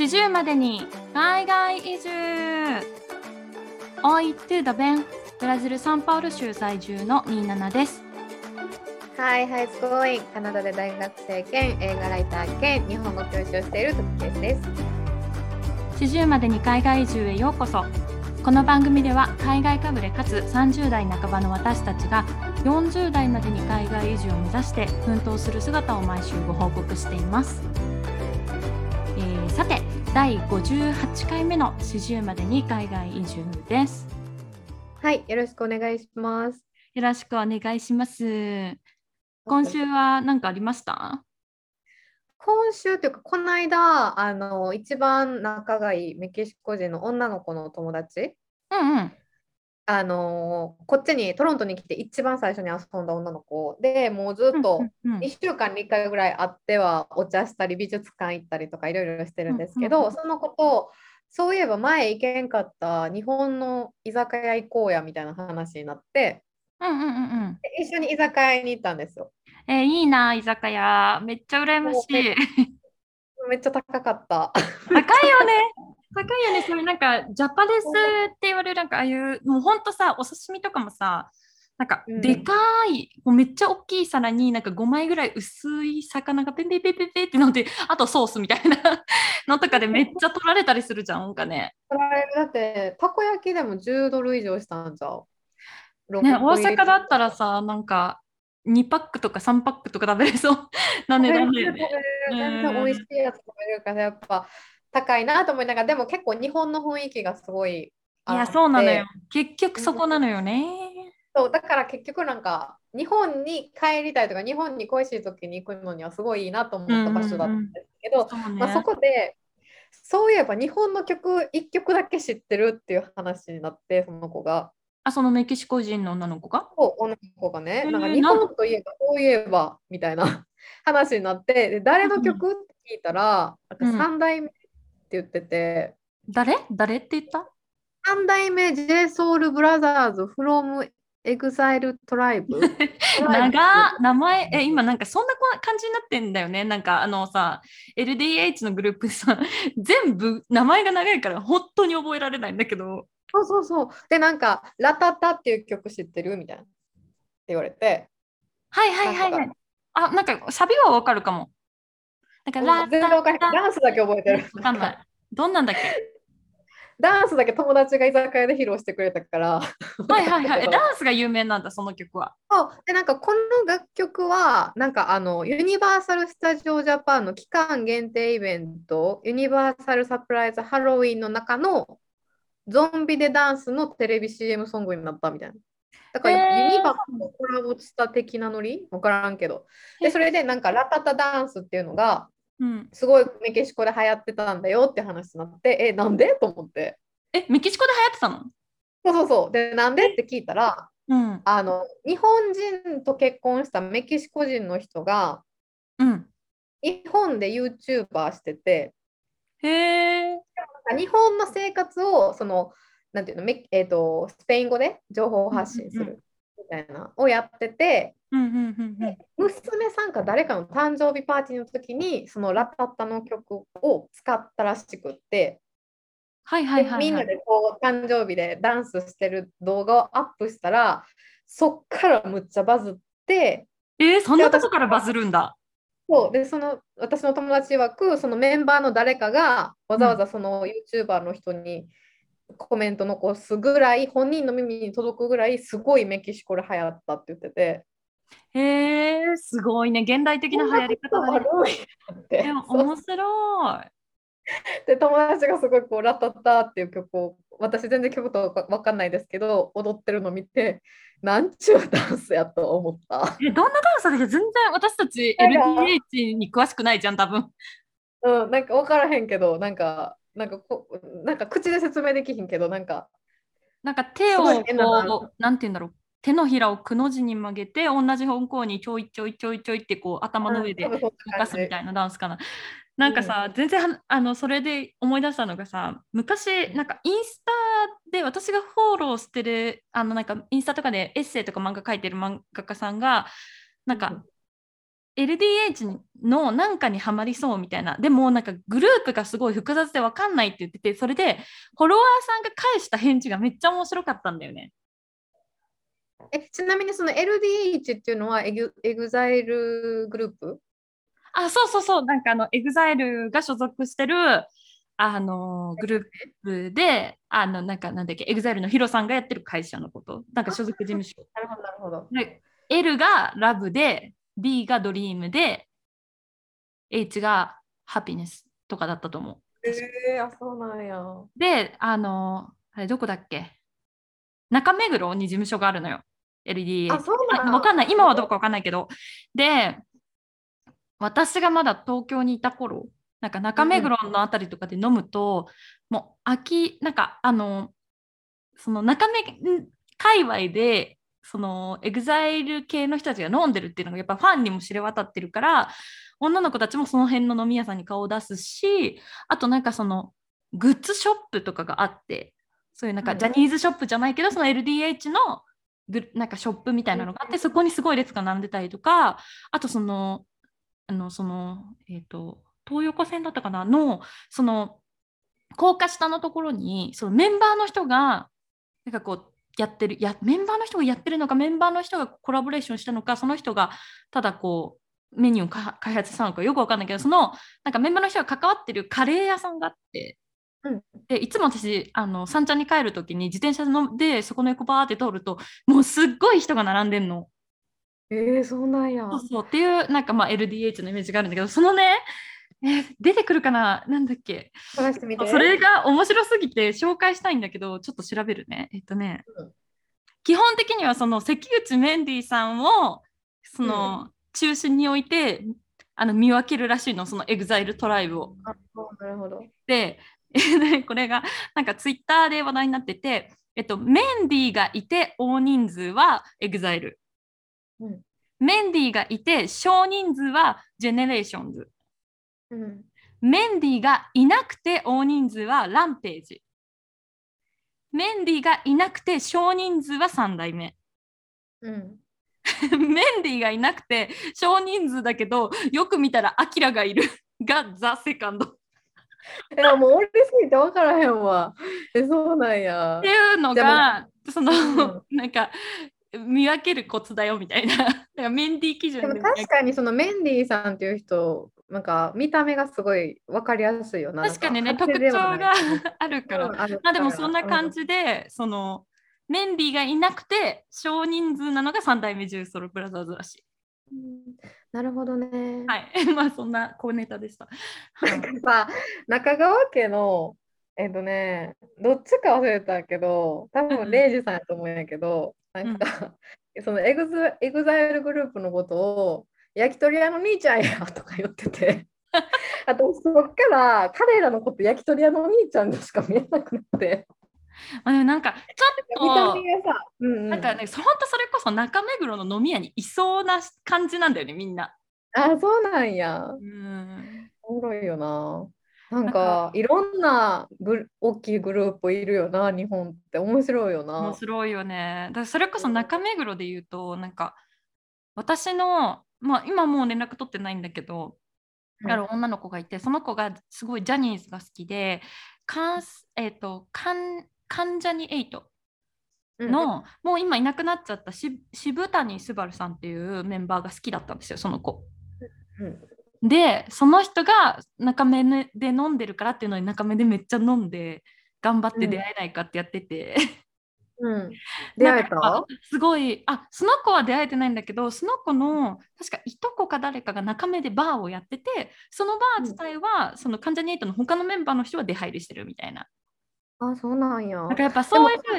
四十までに海外移住おいトゥダベンブラジル・サンパウル州在住のニーナナです。Hi, how's it going? カナダで大学生兼映画ライター兼日本語教師をしているトキケースです。四十までに海外移住へようこそ。この番組では海外かぶれかつ30代半ばの私たちが40代までに海外移住を目指して奮闘する姿を毎週ご報告しています。第58回目の四十までに海外移住です。はい、よろしくお願いします。よろしくお願いします。今週は何かありました？今週というか、この間、あの、一番仲がいいメキシコ人の女の子の友達、うんうん。あの、こっちにトロントに来て一番最初に遊んだ女の子で、もうずっとうんうん1週間に1回ぐらい会ってはお茶したり美術館行ったりとかいろいろしてるんですけど、その子とそういえば前行けんかった日本の居酒屋行こうやみたいな話になってうんうんうんうん。で一緒に居酒屋に行ったんですよ。えーいいな、居酒屋。めっちゃ羨ましい。めっちゃ高かった。高いよね。高いよね。それなんか、ジャパレスって言われる、なんかああいう、もうほんとさ、お刺身とかもさ、なんかうんでかい、もうめっちゃ大きい皿になんか5枚ぐらい薄い魚がペンペンペンペンペンってなって、あとソースみたいな のとかでめっちゃ取られたりするじゃん、なんかね。取られるだってたこ焼きでも10ドル以上したんじゃう。ね、大阪だったららさ、なんか2パックとか3パックとか食べれそうな値段だよね。全然美味しいやつ食べれるからやっぱ高いなと思いながらでも結構日本の雰囲気がすごいいや、そうなのよ。結局そこなのよね。そうだから結局なんか日本に帰りたいとか日本に恋しい時に行くのにはすごいいいなと思った場所だったんですけど、そうね。まあ、そこでそういえば日本の曲1曲だけ知ってるっていう話になってその子が。あ、そのメキシコ人の女の子が？女の子がね、なんか日本といえばそういえばみたいな話になってで誰の曲？って聞いたら、うん。なんか3代目言ってて、誰？誰って言った？3代目 JSOULBROTHERS from EXILE TRIBE 長名前え今なんかそんな感じになってんだよね。なんかあのさ LDH のグループさ全部名前が長いから本当に覚えられないんだけど。そうそうそう。で、なんか、ラタタっていう曲知ってる？みたいな。って言われて、はいはいはいはい。あなんかサビはわかるかもなんかラ全然わかんない。ダンスだけ覚えてる。わかんないどんなんだっけ？ダンスだけ友達が居酒屋で披露してくれたから。はいはいはいえダンスが有名なんだその曲はそうでなんかこの楽曲はなんかあのユニバーサル・スタジオ・ジャパンの期間限定イベントユニバーサル・サプライズ・ハロウィンの中のゾンビでダンスのテレビ CM ソングになったみたいな。だからへーユニバとコラボした的なノリ？わからんけど。でそれでなんかラタタダンスっていうのがうん。すごいメキシコで流行ってたんだよって話になってえなんで？と思って。えメキシコで流行ってたの？そうそうそう。でなんでって聞いたらうん。あの日本人と結婚したメキシコ人の人がうん。日本で YouTuber してて。へえ日本の生活をそのなんていうの？メえー、とスペイン語で情報発信するみたいなをやっててうんうんうんうん娘さんか誰かの誕生日パーティーの時にそのラタッタの曲を使ったらしくってはいはいはい、はい、でみんなでこう誕生日でダンスしてる動画をアップしたらそっからむっちゃバズってえー、そんなとこからバズるんだ。そうでその私の友達曰くそのメンバーの誰かがわざわざその YouTuber の人にコメント残すぐらい本人の耳に届くぐらいすごいメキシコで流行ったって言ってて。へえすごいね。現代的な流行り方だね。でも面白い。で友達がすごいこう「ラタッタ」っていう曲を私全然曲とかわかんないですけど踊ってるの見てなんちゅうダンスやと思った。えどんなダンスだっけ全然私たち LDH に詳しくないじゃん多分。うん、なんか分からへんけどなんかなんかこなんか口で説明できひんけどなんかなんか手をこうなんて言うんだろう。手のひらをくの字に曲げて同じ方向にちょいちょいちょいちょいってこう頭の上で動かすみたいなダンスかな。なんかさ、全然はあのそれで思い出したのがさ昔なんかインスタで私がフォローしてるあのなんかインスタとかでエッセイとか漫画描いてる漫画家さんがなんか、うん LDH のなんかにはまりそうみたいなでもなんかグループがすごい複雑で分かんないって言っててそれでフォロワーさんが返した返事がめっちゃ面白かったんだよね。えちなみにその LDH っていうのはエグ EXILE グループ？あそうそうそうなんかあの EXILE が所属してるあのグループであのなんかなんだっけ EXILE のヒロさんがやってる会社のことなんか所属事務所。なるほどなるほど。で L がラブで D がドリームで H がハピネスとかだったと思う。えー、あそうなんや。で、あの、あれどこだっけ？中目黒に事務所があるのよ。LDH。あそうなんだわかんない。今はどうかわかんないけど。で、私がまだ東京にいた頃、なんか中目黒のあたりとかで飲むと、もう秋、なんかあの、その中目界隈で、その EXILE 系の人たちが飲んでるっていうのがやっぱファンにも知れ渡ってるから女の子たちもその辺の飲み屋さんに顔を出すしあとなんかそのグッズショップとかがあってそういうなんかうんジャニーズショップじゃないけどその LDH のグなんかショップみたいなのがあってそこにすごい列が並んでたりとかあとそのあのそのえっ、と東横線だったかなのその高架下のところにそのメンバーの人がなんかこうやってるやメンバーの人がやってるのかメンバーの人がコラボレーションしたのかその人がただこうメニューをか開発したのかよくわかんないけどそのなんかメンバーの人が関わってるカレー屋さんがあって、うんでいつも私あの三茶に帰る時に自転車のでそこの横バーって通るともうすっごい人が並んでんの。えー、そうなんや。そうそうっていうなんかまあ LDH のイメージがあるんだけどそのね、え ー出てくるかな？なんだっけ？探してみて。それが面白すぎて紹介したいんだけどちょっと調べるねえっとね、うん基本的にはその関口メンディーさんをその、中心に置いてあの見分けるらしいのその EXILE TRIBE を。なるほど。で でこれがなんかツイッターで話題になってて、えっと、メンディーがいて大人数は EXILE。うんメンディーがいて少人数は GENERATIONS。うん、メンディーがいなくて大人数は RAMPAGE。メンディーがいなくて少人数は3代目。うん。メンディーがいなくて少人数だけどよく見たらアキラがいるがザ・セカンドっいやもう俺すぎて分からへんわ。え、そうなんやて。いうのがその、うなんか見分けるコツだよみたいなだからメンディー基準でもで確かにそのメンディーさんっていう人、なんか見た目がすごい分かりやすいよな。確かにね特徴が あるから、うんあるまあでもそんな感じ。じで、そのメンディーがいなくて少人数なのが三代目 J Soul Brothers らしい。うんなるほどね。はい、まあそんな小ネタでした。はいなんかさ、中川家の、えっとね、どっちか忘れたけど、多うんうん分礼二さんやと思うんやけど、なんか、そのエグズ EXILE グループのことを、焼き鳥屋の兄ちゃんやとか言ってて、あとそっから彼らのこと焼き鳥屋のお兄ちゃんにしか見えなくなって、まあ、でもなんかち見たょっ目がさ、うんうん、となんかね、ほんとそれこそ中目黒の飲み屋にいそうな感じなんだよねみんな。あ、そうなんや。うんおもろいよな。なんかいろんなグル大きいグループいるよな、日本って面白いよな。面白いよね。だそれこそ中目黒で言うとなんか私の、まあ、今もう連絡取ってないんだけど、女の子がいてその子がすごいジャニーズが好きでカンス、えー、とカン関ジャニ∞うん。の、もう今いなくなっちゃったし渋谷すばるさんっていうメンバーが好きだったんですよその子。うん。でその人が中目で飲んでるからっていうのに中目でめっちゃ飲んで頑張って出会えないかってやってて、うん、出会えた？すごいあその子は出会えてないんだけどその子の確かいとこか誰かが中目でバーをやっててそのバー自体は、その関ジャニ∞の他のメンバーの人は出入りしてるみたいな。あ、そうなんや。なんかやっぱそういうふ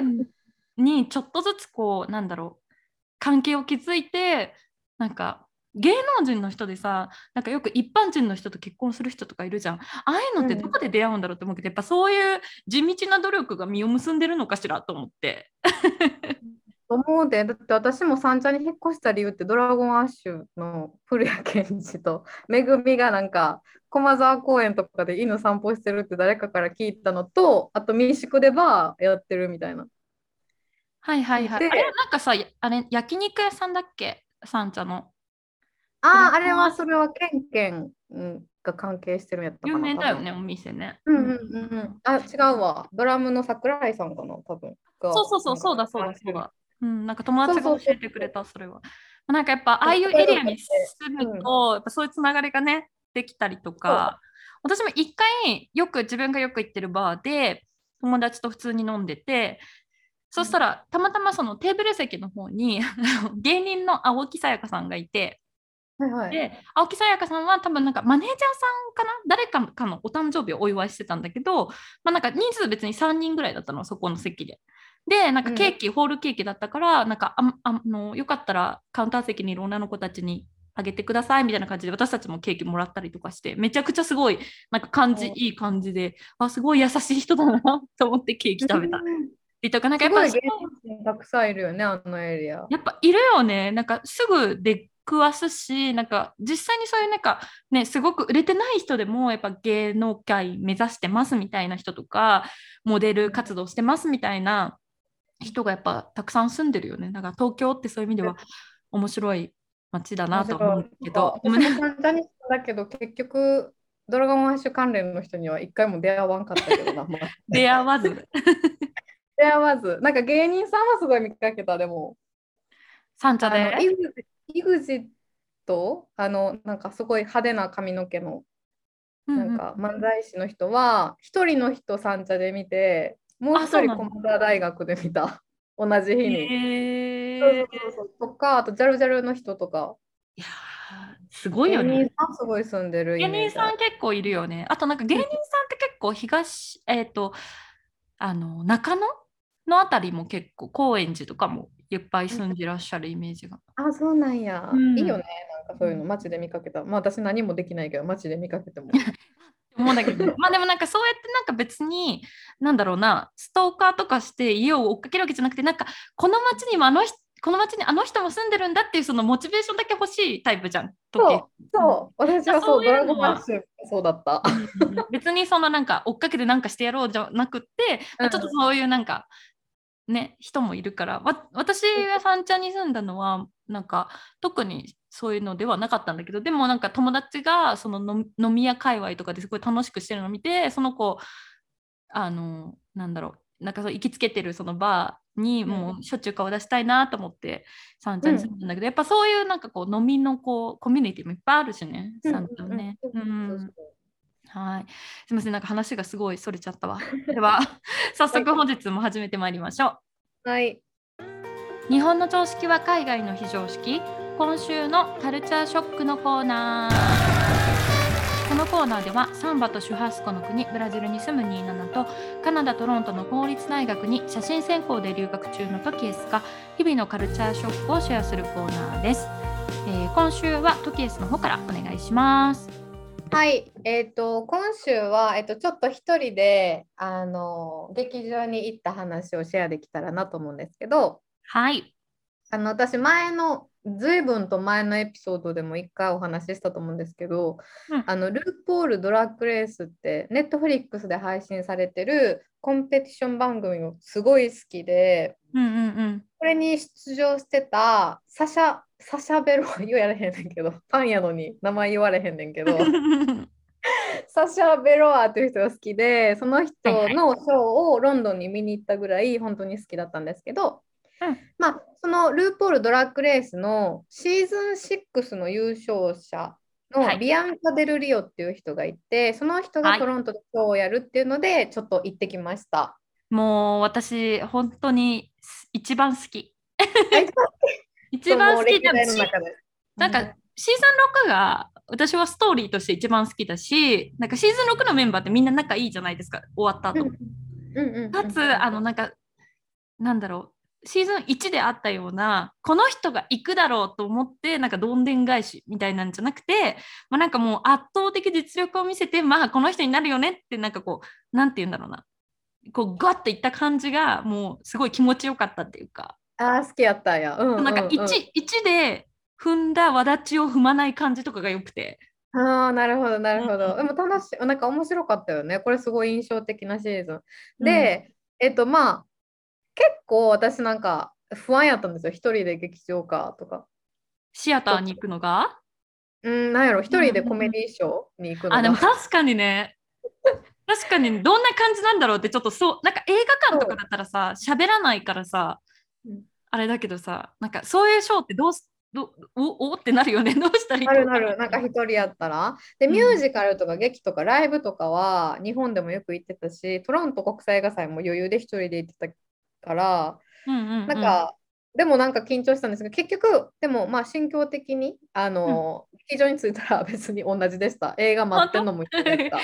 うにちょっとずつこうなんだろう関係を築いてなんか芸能人の人でさなんかよく一般人の人と結婚する人とかいるじゃん。ああいうのってどこで出会うんだろうって思うけど、やっぱそういう地道な努力が実を結んでるのかしらと思って。思うで、だって私も三茶に引っ越した理由ってドラゴンアッシュの古谷健二と めぐみがなんか駒沢公園とかで犬散歩してるって誰かから聞いたのと、あと民宿でバーやってるみたいな。はいはいはい。であれなんかさあれ焼肉屋さんだっけ？三茶のああ、あれはそれはケンケンうんが関係してるんやったかな。有名だよね、多お店ね。分。うんうんうんうん。あ、違うわ。ドラムの桜井さんかな、多分。がそうそうそう、そうだそうだそう。だ。うん、なんか友達が教えてくれた、それは。なんかやっぱ、ああいうエリアに住むと、やっぱそういうつながりがね、できたりとか、私も一回、よく自分がよく行ってるバーで、友達と普通に飲んでて、そしたら、たまたまそのテーブル席の方に芸人の青木さやかさんがいて、はいはい。で青木さやかさんは多分なんかマネージャーさんかな？誰かかのお誕生日をお祝いしてたんだけど、まあ、なんか人数別に3人ぐらいだったのそこの席で。でなんかケーキ、ホールケーキだったからなんかああのよかったらカウンター席にいる女の子たちにあげてくださいみたいな感じで私たちもケーキもらったりとかしてめちゃくちゃすごいなんか感じうんいい感じであすごい優しい人だなと思ってケーキ食べたうんりとかなんかすやっぱたくさんいるよね、あのエリア。やっぱいるよね。なんかすぐ出くわすし、なんか実際にそういうなんかね、すごく売れてない人でもやっぱ芸能界目指してますみたいな人とか、モデル活動してますみたいな人がやっぱたくさん住んでるよね。だから東京ってそういう意味では面白い街だなと思うけど、だけど、結局、ドラゴンアッシュ関連の人には一回も出会わんかったけどな。まあ 出会わず、出会わず。なんか芸人さんはすごい見かけた、でも。三茶で。EXIT と、あの、なんかすごい派手な髪の毛の、なんか漫才師の人は、一人の人三茶で見て、もう一人駒田大学で見た。同じ日に。そうそうそうとか、あとジャルジャルの人とか。いやーすごいよね芸人。さんすごい住んでるイ芸人さん結構いるよね。あとなんか芸人さんって結構東、えっ、と、あの、中野のあたりも結構、高円寺とかもいっぱい住んでらっしゃるイメージが。あ、そうなんや。うんいいよね。なんかそういうの街で見かけた。まあ私何もできないけど、街で見かけても。思うんだけど、まあでもなんかそうやってなんか別に、なんだろうな、ストーカーとかして家を追っかけるわけじゃなくて、なんかこの町にもあの人、この町にあの人も住んでるんだっていうそのモチベーションだけ欲しいタイプじゃん。そう、そう。私はそう、ドラゴンアッシュそうだった。うん別にそのなんか追っかけてなんかしてやろうじゃなくって、まあちょっとそういうなんかね人もいるからわ私が三茶に住んだのはなんか特にそういうのではなかったんだけどでもなんか友達がその飲飲み屋界隈とかですごい楽しくしてるのを見てその子あのなんだろうなんかそう行きつけてるそのバーにもうしょっちゅう顔出したいなと思って三茶に住んだんだけど、やっぱそういうなんかこう飲みのこうコミュニティもいっぱいあるしね三茶はね。ううん。うんんはい。すみません、なんか話がすごいそれちゃったわ。では、早速本日も始めてまいりましょはい。う。日本の常識は海外の非常識。今週のカルチャーショックのコーナー。このコーナーではサンバとシュハスコの国ブラジルに住む27とカナダ・トロントの公立大学に写真専攻で留学中のトキエスが日々のカルチャーショックをシェアするコーナーです、えー今週はトキエスの方からお願いしますはい。えっ、と、今週は、えっ、と、ちょっと一人で、あの、劇場に行った話をシェアできたらなと思うんですけど、はい。あの、私、前の、随分と前のエピソードでも一回お話ししたと思うんですけど、うん。あの、ルーポール・ドラッグレースって、ネットフリックスで配信されてるコンペティション番組をすごい好きで、うんうんうん。これに出場してたサシャ、サシャベロ、言われへんねんけど、ファンやのに名前言われへんねんけど、サシャ・ベロアという人が好きで、その人のショーをロンドンに見に行ったぐらい本当に好きだったんですけど、うん。まあ、そのルーポール・ドラッグレースのシーズン6の優勝者はい。のビアンカ・デル・リオっていう人がいて、その人がはい。トロントでショーをやるっていうので、ちょっと行ってきました。もう私本当に一番好き。はい一番好きだし。なんかシーズン6が私はストーリーとして一番好きだし、なんかシーズン6のメンバーってみんな仲いいじゃないですか、終わった後。かつ、あのなんか、なんだろう、シーズン1であったような、この人が行くだろうと思って、なんかどんでん返しみたいなんじゃなくて、まあ、なんかもう圧倒的実力を見せて、まあこの人になるよねって、なんかこう、なんて言うんだろうな。こうガッといった感じがもうすごい気持ちよかったっていうか、ああ、好きやったんや。うんうんうんなんか 1, 1で踏んだわだちを踏まない感じとかがよくて、ああ、なるほど、なるほうんど。でも楽しい、なんか面白かったよね。これすごい印象的なシーズン。で、えっと、まあ、結構私なんか不安やったんですよ。一人で劇場かとか。シアターに行くのが？うん、なんやろ、一人でコメディーショーに行くのあ、でもが確かにね。確かにどんな感じなんだろうってちょっとそうなんか映画館とかだったらさ喋らないからさうんあれだけどさなんかそういうショーってどうすどおおってなるよね。どうしたらいいなるなる、なんか一人やったら。で、うん。ミュージカルとか劇とかライブとかは日本でもよく行ってたし、トロント国際映画祭も余裕で一人で行ってたから、うんうんうん。なんか、でもなんか緊張したんですけど、結局、でもまあ心境的に、あの、劇場に着いたら別に同じでした。映画待ってんのも一緒だ った。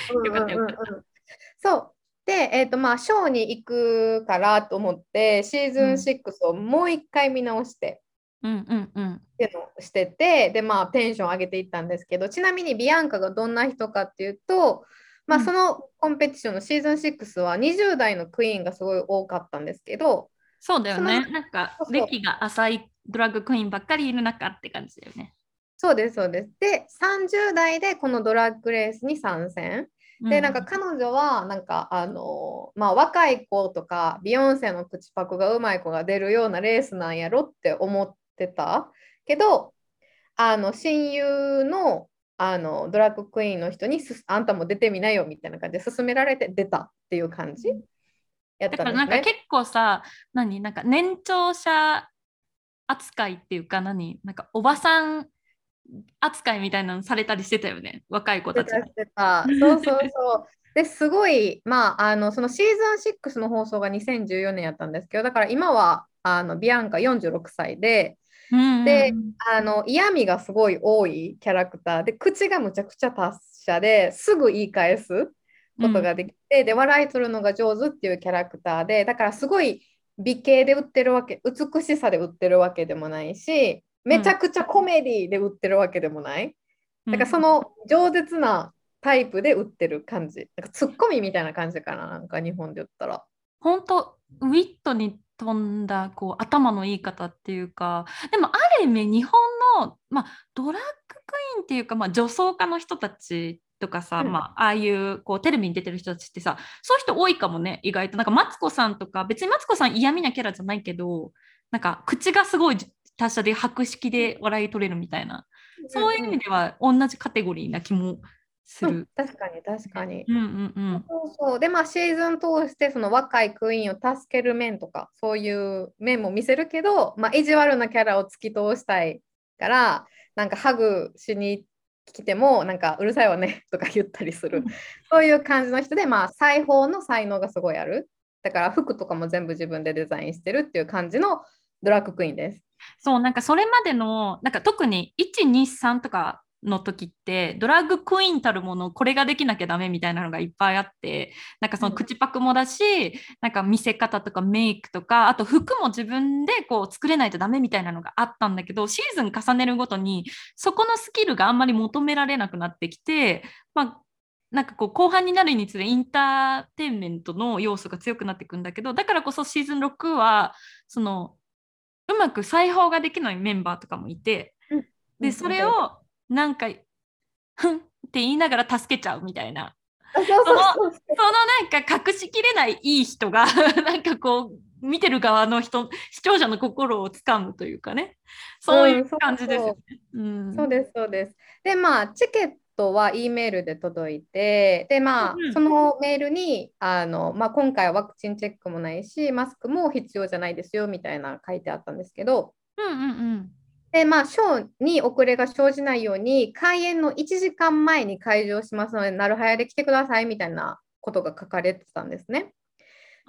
そう。で、えっ、とまあ、ショーに行くからと思って、シーズン6をもう一回見直して、うんうんうん。っていうのをしてて、で、まあ、テンション上げていったんですけど、ちなみにビアンカがどんな人かっていうと、まあ、うん。そのコンペティションのシーズン6は20代のクイーンがすごい多かったんですけど、そうだよね。そなんか歴が浅いドラッグクイーンばっかりいる中って感じだよね、そうです、そうです。で、30代でこのドラッグレースに参戦。で、なんか彼女は、なんか、あのまあ、若い子とか、ビヨンセの口パクがうまい子が出るようなレースなんやろって思ってた。けど、あの、親友の、あのドラッグクイーンの人にすあんたも出てみなよみたいな感じで勧められて出たっていう感じやっだたんですね。からなんか結構さ何？なんか年長者扱いっていうか何？なんかおばさん扱いみたいなのされたりしてたよね。若い子たちに。してた。そうそうそう。ですごい、まあ、あのそのシーズン6の放送が2014年やったんですけど、だから今はあのビアンカ46歳で、うんうんうん。であの嫌味がすごい多いキャラクター。で、口がむちゃくちゃ達者ですぐ言い返すことができて、で、笑い取るのが上手っていうキャラクターで、だからすごい美形で売ってるわけ、美しさで売ってるわけでもないし、めちゃくちゃコメディで売ってるわけでもない。だからその饒舌なタイプで売ってる感じ。なんかツッコミみたいな感じかな、なんか日本で言ったら。本当ウィットに富んだこう頭のいい方っていうかでもある意味日本の、まあ、ドラッグクイーンっていうか、まあ、女装家の人たちとかさ、うんまあ、ああいうこうテレビに出てる人たちってさそういう人多いかもね意外となんかマツコさんとか別にマツコさん嫌味なキャラじゃないけどなんか口がすごい達者で博識で笑い取れるみたいな。そういう意味では同じカテゴリーな気もすうんる。確かに確かに。うんうんうん。そうそう。でまあシーズン通してその若いクイーンを助ける面とかそういう面も見せるけど、まあ、意地悪なキャラを突き通したいからなんかハグしに来てもなんかうるさいわね とか言ったりする、うん。そういう感じの人でまあ裁縫の才能がすごいある。だから服とかも全部自分でデザインしてるっていう感じのドラッグクイーンです。そうなんかそれまでのなんか特に123とかの時ってドラッグクイーンたるものこれができなきゃダメみたいなのがいっぱいあってなんかその口パクもだし、なんか見せ方とかメイクとかあと服も自分でこう作れないとダメみたいなのがあったんだけどシーズン重ねるごとにそこのスキルがあんまり求められなくなってきてまあなんかこう後半になるにつれインターテインメントの要素が強くなっていくんだけどだからこそシーズン6はそのうまく裁縫ができないメンバーとかもいてでそれをなんかふんって言いながら助けちゃうみたいな。あそうそのなんか隠しきれないいい人が なんかこう見てる側の人視聴者の心をつかむというかね。そういう感じですよね。うん。そうです、そうです。で、まあ、チケットは E メールで届いて、で、まあそのメールに、あの、まあ、今回はワクチンチェックもないし、マスクも必要じゃないですよ、みたいな書いてあったんですけど、うんうんうん。で、まあ、ショーに遅れが生じないように、開演の1時間前に開場しますので、なるはやで来てください、みたいなことが書かれてたんですね。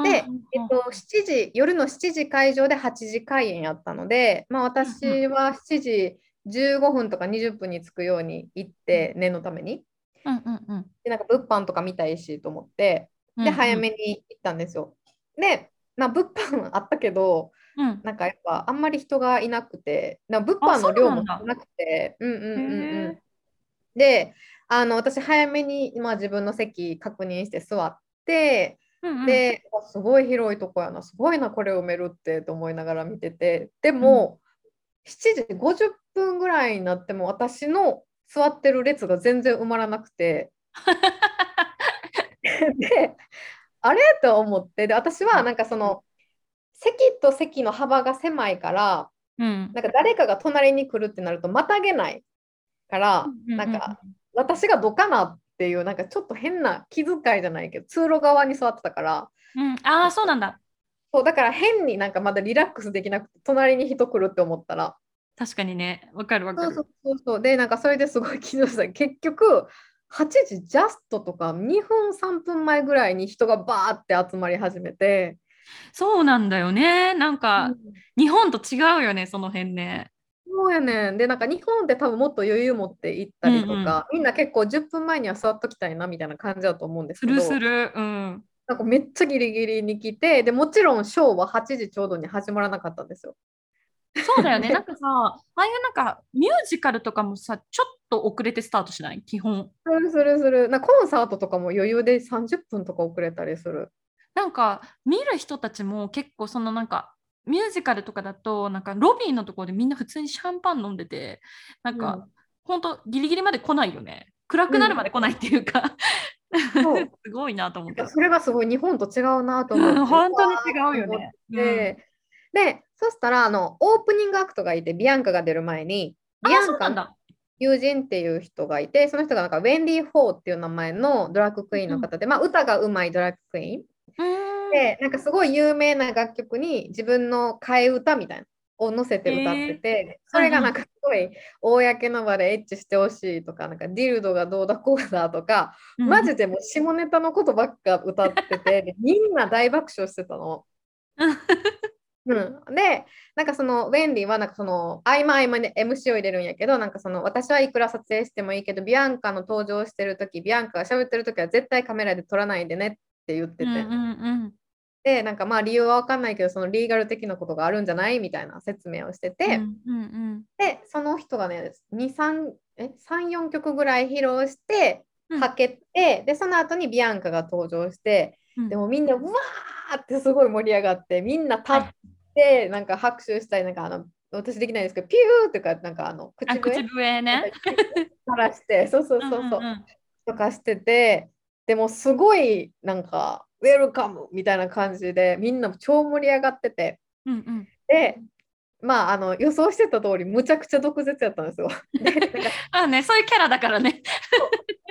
で、えっと、7時、夜の7時会場で8時開演やったので、まあ、私は7時15分とか20分に着くように行って、念のために。うんうんうん。で、なんか物販とか見たいしと思って、うんで、早めに行ったんですよ。で、まあ、物販あったけど、うん。なんかやっぱあんまり人がいなくて、な物販の量も少なくて、うんうんうんうん。へ。で、あの私早めに、まあ、自分の席確認して座って、うんうん。で、あすごい広いとこやな、すごいな、これ埋めるってと思いながら見てて、でも、7時50分ぐらいになっても私の座ってる列が全然埋まらなくて、で、あれ？と思って、で、私はなんかその、席と席の幅が狭いから、うん。なんか誰かが隣に来るってなるとまたげない。から、うんなんか私がどかなっていうなんかちょっと変な気遣いじゃないけど通路側に座ってたから。うん、ああ、そうなんだ。そうだから変になんかまだリラックスできなくて隣に人来るって思ったら確かにね、わかるわかる。そうそうそうそうでなんかそれですごい気にした結局8時ジャストとか2分3分前ぐらいに人がバーって集まり始めて、そうなんだよね。なんか、うん日本と違うよね、その辺ね。そうやねんでなんか日本って多分もっと余裕持って行ったりとか、うんうんみんな結構10分前には座っときたいなみたいな感じだと思うんですすけどるする。うん。なんかめっちゃギリギリに来てでもちろんショーは8時ちょうどに始まらなかったんですよ。そうだよね。なんかさ、ああいうなんかミュージカルとかもさ、ちょっと遅れてスタートしない？基本。するするするなコンサートとかも余裕で30分とか遅れたりする。なんか見る人たちも結構そのなんかミュージカルとかだとなんかロビーのところでみんな普通にシャンパン飲んでてなんか、うんほんとギリギリまで来ないよね暗くなるまで来ないっていうか、すごいなと思ってそれがすごい日本と違うなと思って。本当に違うよね、で、で、そしたらあのオープニングアクトがいて、ビアンカが出る前に、ビアンカの友人っていう人がいて、その人がなんかウェンディ・ホーっていう名前のドラッグクイーンの方で、まあ歌がうまいドラッグクイーン。で、なんかすごい有名な楽曲に自分の替え歌みたいなを載せて歌ってて、それがなんかすごい公の場でエッチしてほしいとか、なんかディルドがどうだこうだとか、マジでもう下ネタのことばっか歌ってて、で みんな大爆笑してたの。うん、で、なんかそのウェンディはなんかその合間合間で MC を入れるんやけど、なんかその私はいくら撮影してもいいけど、ビアンカの登場してるとき、ビアンカが喋ってるときは絶対カメラで撮らないでねって言ってて、うんうんうんで、なんかまあ理由は分かんないけど、そのリーガル的なことがあるんじゃない？みたいな説明をしてて、うんうんうん。で、その人がね、2、3、え、3、4曲ぐらい披露して、うん。はけて、で、その後にビアンカが登場して、うん。でもみんなうわーってすごい盛り上がってみんな立ってなんか拍手したりなんかあの私できないですけどピューってかなんかあの口あ口笛笛ね。鳴らしてそうそうそうそう,、んんん。とかしててでもすごいなんかウェルカムみたいな感じでみんな超盛り上がってて。うんうん。でまああの予想してた通りむちゃくちゃ毒舌やったんですよ。あね、そういうキャラだからね。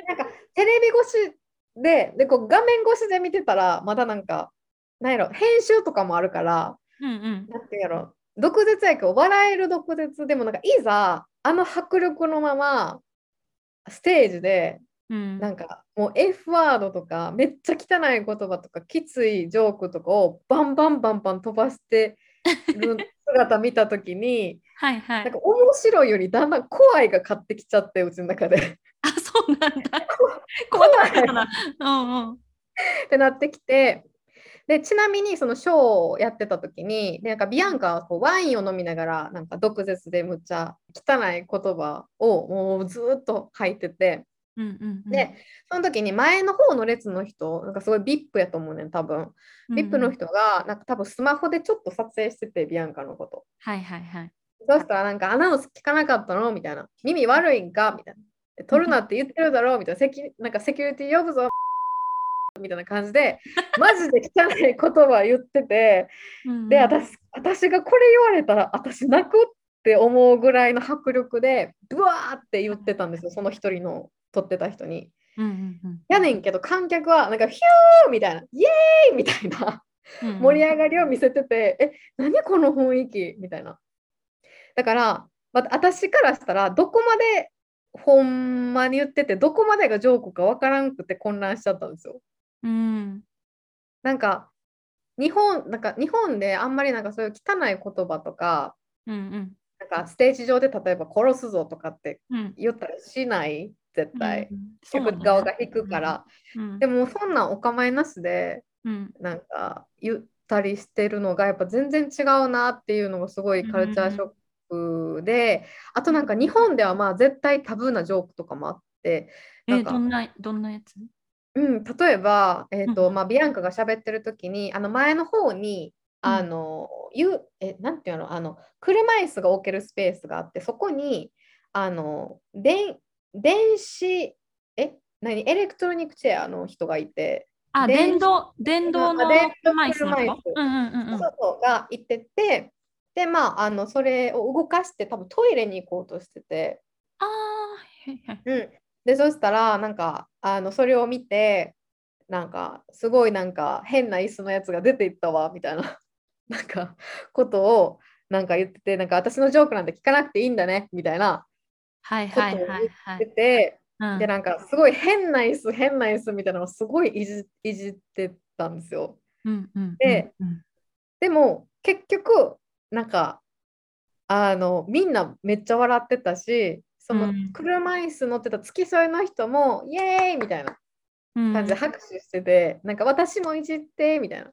なんかテレビ越しででこう画面越しで見てたらまだなんかなんやろ編集とかもあるからうんうん。なんてやろ毒舌やけど笑える毒舌。でもなんかいざあの迫力のままステージでうんなんかもう F ワードとかめっちゃ汚い言葉とかきついジョークとかをバンバンバンバン飛ばしてる姿見た時に はいはい。なんか面白いよりだんだん怖いが勝ってきちゃってうちの中で。あ、そうなんだ。怖くなってたな。うんうん。ってなってきてでちなみにそのショーをやってた時にでなんかビアンカはこうワインを飲みながらなんか毒舌でむっちゃ汚い言葉をもうずーっと吐いててでその時に前の方の列の人なんかすごい VIP やと思うねん多分、VIP の人がなんか多分スマホでちょっと撮影しててビアンカのこと。はいはいはい。そしたらなんかアナウンス聞かなかったの？みたいな。耳悪いんか？みたいな。撮るなって言ってるだろ？うみたいな。セキなんかセキュリティ呼ぶぞ。みたいな感じで マジで汚い言葉言っててうん。で私私がこれ言われたら私泣くって思うぐらいの迫力でブワーって言ってたんですよその一人の撮ってた人に。うんうんうんやねんけど観客はなんかヒューみたいなイエーイみたいなうんうん盛り上がりを見せてて、え何この雰囲気？みたいな。だから、まあ私からしたらどこまでほんまに言っててどこまでがジョークかわからんくて混乱しちゃったんですよ。うんなんか日本なんか日本であんまりなんかそういう汚い言葉とかうんうんなんかステージ上で例えば殺すぞとかってうん言ったらしない絶対、うんそう客側が引くから、うん。でもそんなんお構いなしでうん。なんか言ったりしてるのがやっぱ全然違うなっていうのがすごいカルチャーショックで、あとなんか日本ではまあ絶対タブーなジョークとかもあってなんか。えどんなどんなやつ？うん、例えば、えーとうん。まあ、ビアンカが喋ってる時にあの前の方にうん。あの、ゆえなんていうのあの車椅子が置けるスペースがあってそこにあの電電子え何？エレクトロニックチェアの人がいて、あ電電動電動のあ電動車椅子の車椅子子うんうんうんうん。そうそうがいててでまああのそれを動かして多分トイレに行こうとしてて。あはいはい。うん、でそしたらなんかあのそれを見てなんかすごいなんか変な椅子のやつが出ていったわみたいななんかことをなんか言っててなんか私のジョークなんて聞かなくていいんだねみたいなはいはいはいはってい。て、うんでなんかすごい変な椅子変な椅子みたいなのをすごいいじいじってたんですよ。うんうんでうんうんでも結局なんかあのみんなめっちゃ笑ってたしそのうん車椅子乗ってた付き添いの人もイエーイみたいなうん感じで拍手してて、なんか私もいじってみたいな。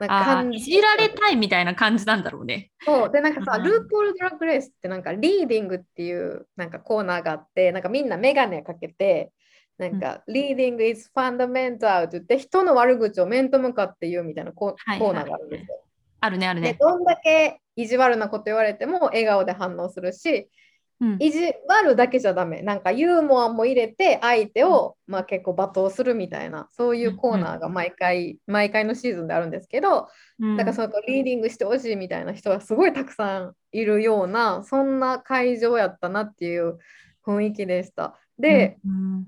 ないじられたいみたいな感じなんだろうね。そうでなんかさ、うんループール・ドラッグレースってなんかリーディングっていうなんかコーナーがあってなんかみんなメガネかけてなんか、リーディング is fundamental って言って人の悪口を面と向かって言うみたいなコ,、ーナーがあるんですよ。あるねあるね。でどんだけ意地悪なこと言われても笑顔で反応するしうん意地悪だけじゃダメ。なんかユーモアも入れて相手を、まあ、結構罵倒するみたいなそういうコーナーが毎回、毎回のシーズンであるんですけどうん。だからそのリーディングしてほしいみたいな人がすごいたくさんいるようなそんな会場やったなっていう雰囲気でした。で、うん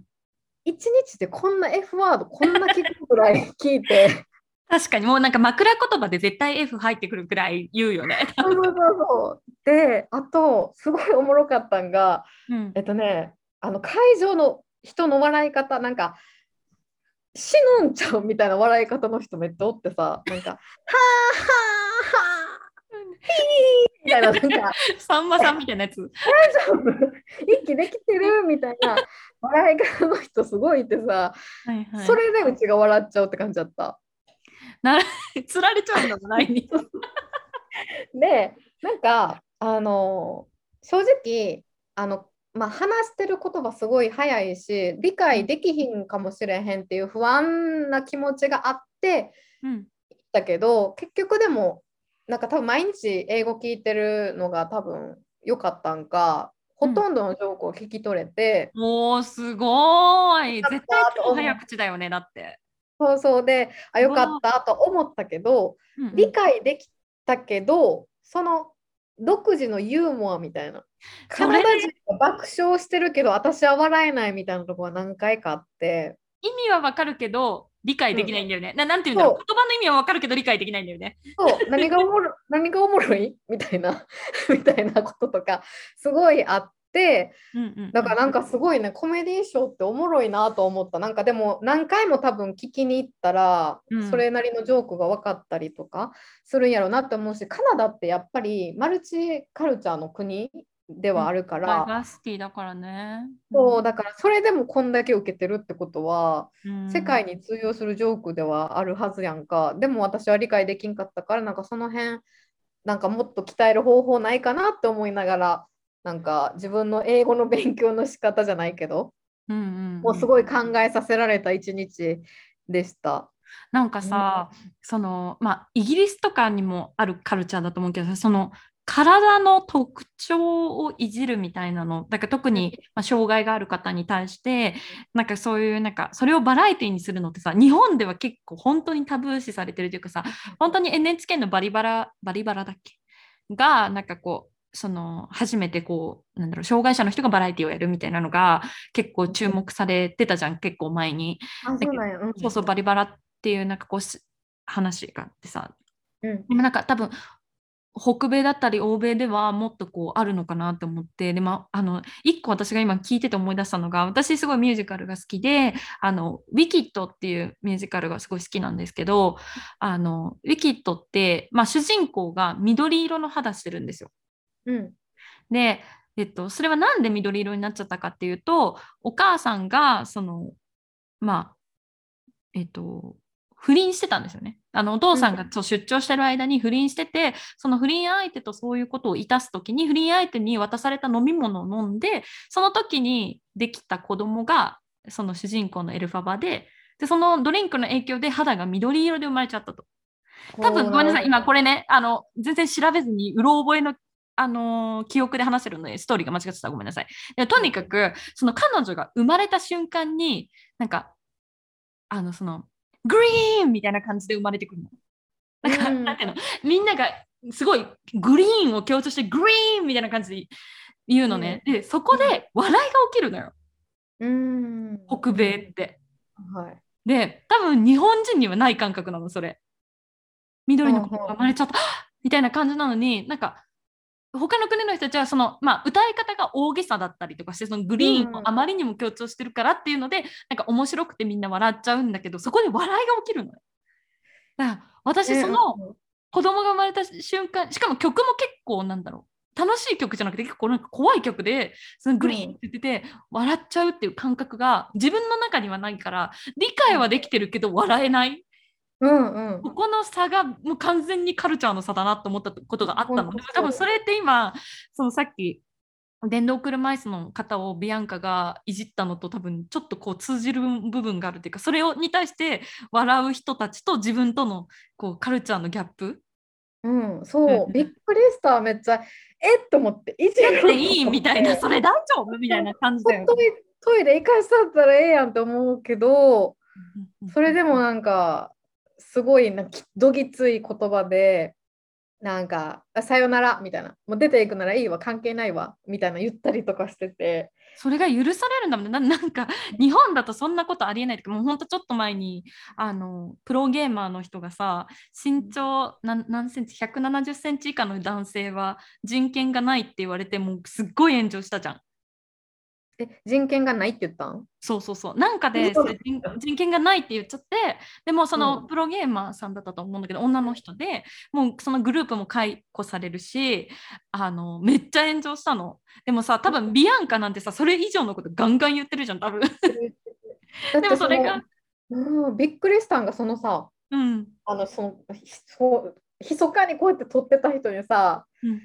一日でこんな F ワードこんな聞くくらい聞いて確かにもうなんか枕言葉で絶対 F 入ってくるくらい言うよね。そうそうそうであとすごいおもろかったんがうんえっとねあの会場の人の笑い方なんか死ぬんちゃうみたいな笑い方の人めっちゃおってさなんか「はあはあはあヒー」みたいななんかさんまさんみたいなやつ。大丈夫息できてるみたいな笑い方の人すごいいてさ、はいはい、それでうちが笑っちゃうって感じだった。なつ られちゃうんだもん、来に。でなんかあの正直あの、まあ、話してる言葉すごい早いし理解できひんかもしれへんっていう不安な気持ちがあってうんだけど結局でもなんか多分毎日英語聞いてるのが多分良かったんかほとんどのジョークを聞き取れて、もうすごい。絶対超早口だよね、だって。そうそう。であよかったと思ったけどうんうん。理解できたけどその独自のユーモアみたいな。カナダ人が爆笑してるけど私は笑えないみたいなところが何回かあって。意味はわかるけど、理解できないんだよね。ななんていうんだろう。そ言葉の意味はわかるけど理解できないんだよね。そう。何がおもろ何がおもろい？みたいな。みたいなこととかすごいあっだからなんかすごいねコメディーショーっておもろいなと思った。なんかでも何回も多分聞きに行ったら、うん。それなりのジョークが分かったりとかするんやろうなって思うしカナダってやっぱりマルチカルチャーの国ではあるかダイら、バーシティだからね。そうだからそれでもこんだけ受けてるってことは、うん。世界に通用するジョークではあるはずやんか。でも私は理解できんかったからなんかその辺なんかもっと鍛える方法ないかなって思いながらなんか自分の英語の勉強の仕方じゃないけどうんうんうん。もうすごい考えさせられた一日でした。なんかさ、そのまあイギリスとかにもあるカルチャーだと思うけどさその体の特徴をいじるみたいなのだから特に、まあ、障害がある方に対してなんかそういうなんかそれをバラエティにするのってさ日本では結構本当にタブー視されてるというかさ本当に NHK のバリバラバリバラだっけ？がなんかこうその初めてこうなんだろう障害者の人がバラエティをやるみたいなのが結構注目されてたじゃん結構前に。あそうなんや。うんそうそう、バリバラっていうなんかこうし話があってさ、うんでもなんか多分北米だったり欧米ではもっとこうあるのかなと思ってでもあの一個私が今聞いてて思い出したのが私すごいミュージカルが好きであのウィキッドっていうミュージカルがすごい好きなんですけどあのウィキッドって、まあ、主人公が緑色の肌してるんですよ。うんで、えっと、それはなんで緑色になっちゃったかっていうとお母さんがそのまあえっと不倫してたんですよね。あのお父さんがそう出張してる間に不倫しててその不倫相手とそういうことをいたす時に不倫相手に渡された飲み物を飲んでその時にできた子供がその主人公のエルファバででそのドリンクの影響で肌が緑色で生まれちゃったと。多分ごめんなさい、今これね、あの全然調べずに、うろ覚えの、あのー記憶で話してるので、ストーリーが間違ってたらごめんなさい。でとにかく、その彼女が生まれた瞬間に、なんか、あの、その、グリーンみたいな感じで生まれてくるの。なんか、うんなんていうの、みんながすごいグリーンを強調して、グリーンみたいな感じで言うのね。で、そこで笑いが起きるのよ。うん。北米って。はい。で、多分日本人にはない感覚なの、それ。緑の子が生まれちゃった、みたいな感じなのに、なんか、他の国の人たちはその、まあ、歌い方が大げさだったりとかしてそのグリーンをあまりにも強調してるからっていうので、なんか面白くてみんな笑っちゃうんだけどそこで笑いが起きるのよ。だから私その子供が生まれた瞬間しかも曲も結構なんだろう楽しい曲じゃなくて結構なんか怖い曲でそのグリーンって言ってて、笑っちゃうっていう感覚が自分の中にはないから理解はできてるけど笑えない。うんうん。ここの差がもう完全にカルチャーの差だなと思ったことがあったの。で多分それって今そのさっき電動車椅子の方をビアンカがいじったのと多分ちょっとこう通じる部分があるっていうかそれをに対して笑う人たちと自分とのこうカルチャーのギャップ？うん、そう。う、んびっくりした、めっちゃ、えっと思って、いじるで いいみたいなそれ大丈夫みたいな感じだよトイトイレ行かしたったらええやんって思うけど、ね。それでもなんか、すごいなきどぎつい言葉で、なんか、あさよならみたいな、もう出ていくならいいわ、関係ないわみたいな言ったりとかしてて、それが許されるんだもんね。ななんか日本だとそんなことありえないとかもうほんとちょっと前にあのプロゲーマーの人がさ身長何何センチ170センチ以下の男性は人権がないって言われてもうすっごい炎上したじゃん。え、人権がないって言ったん？そうそうそう。なんかで人人権がないって言っちゃってでもそのうん。プロゲーマーさんだったと思うんだけど女の人でもうそのグループも解雇されるしあのめっちゃ炎上したの。でもさ多分ビアンカなんてさそれ以上のことガンガン言ってるじゃん多分。でもそれがのうん、びっくりしたんが、そのさ、うん。あの、その、ひそう、密かにこうやって撮ってた人にさ、うん。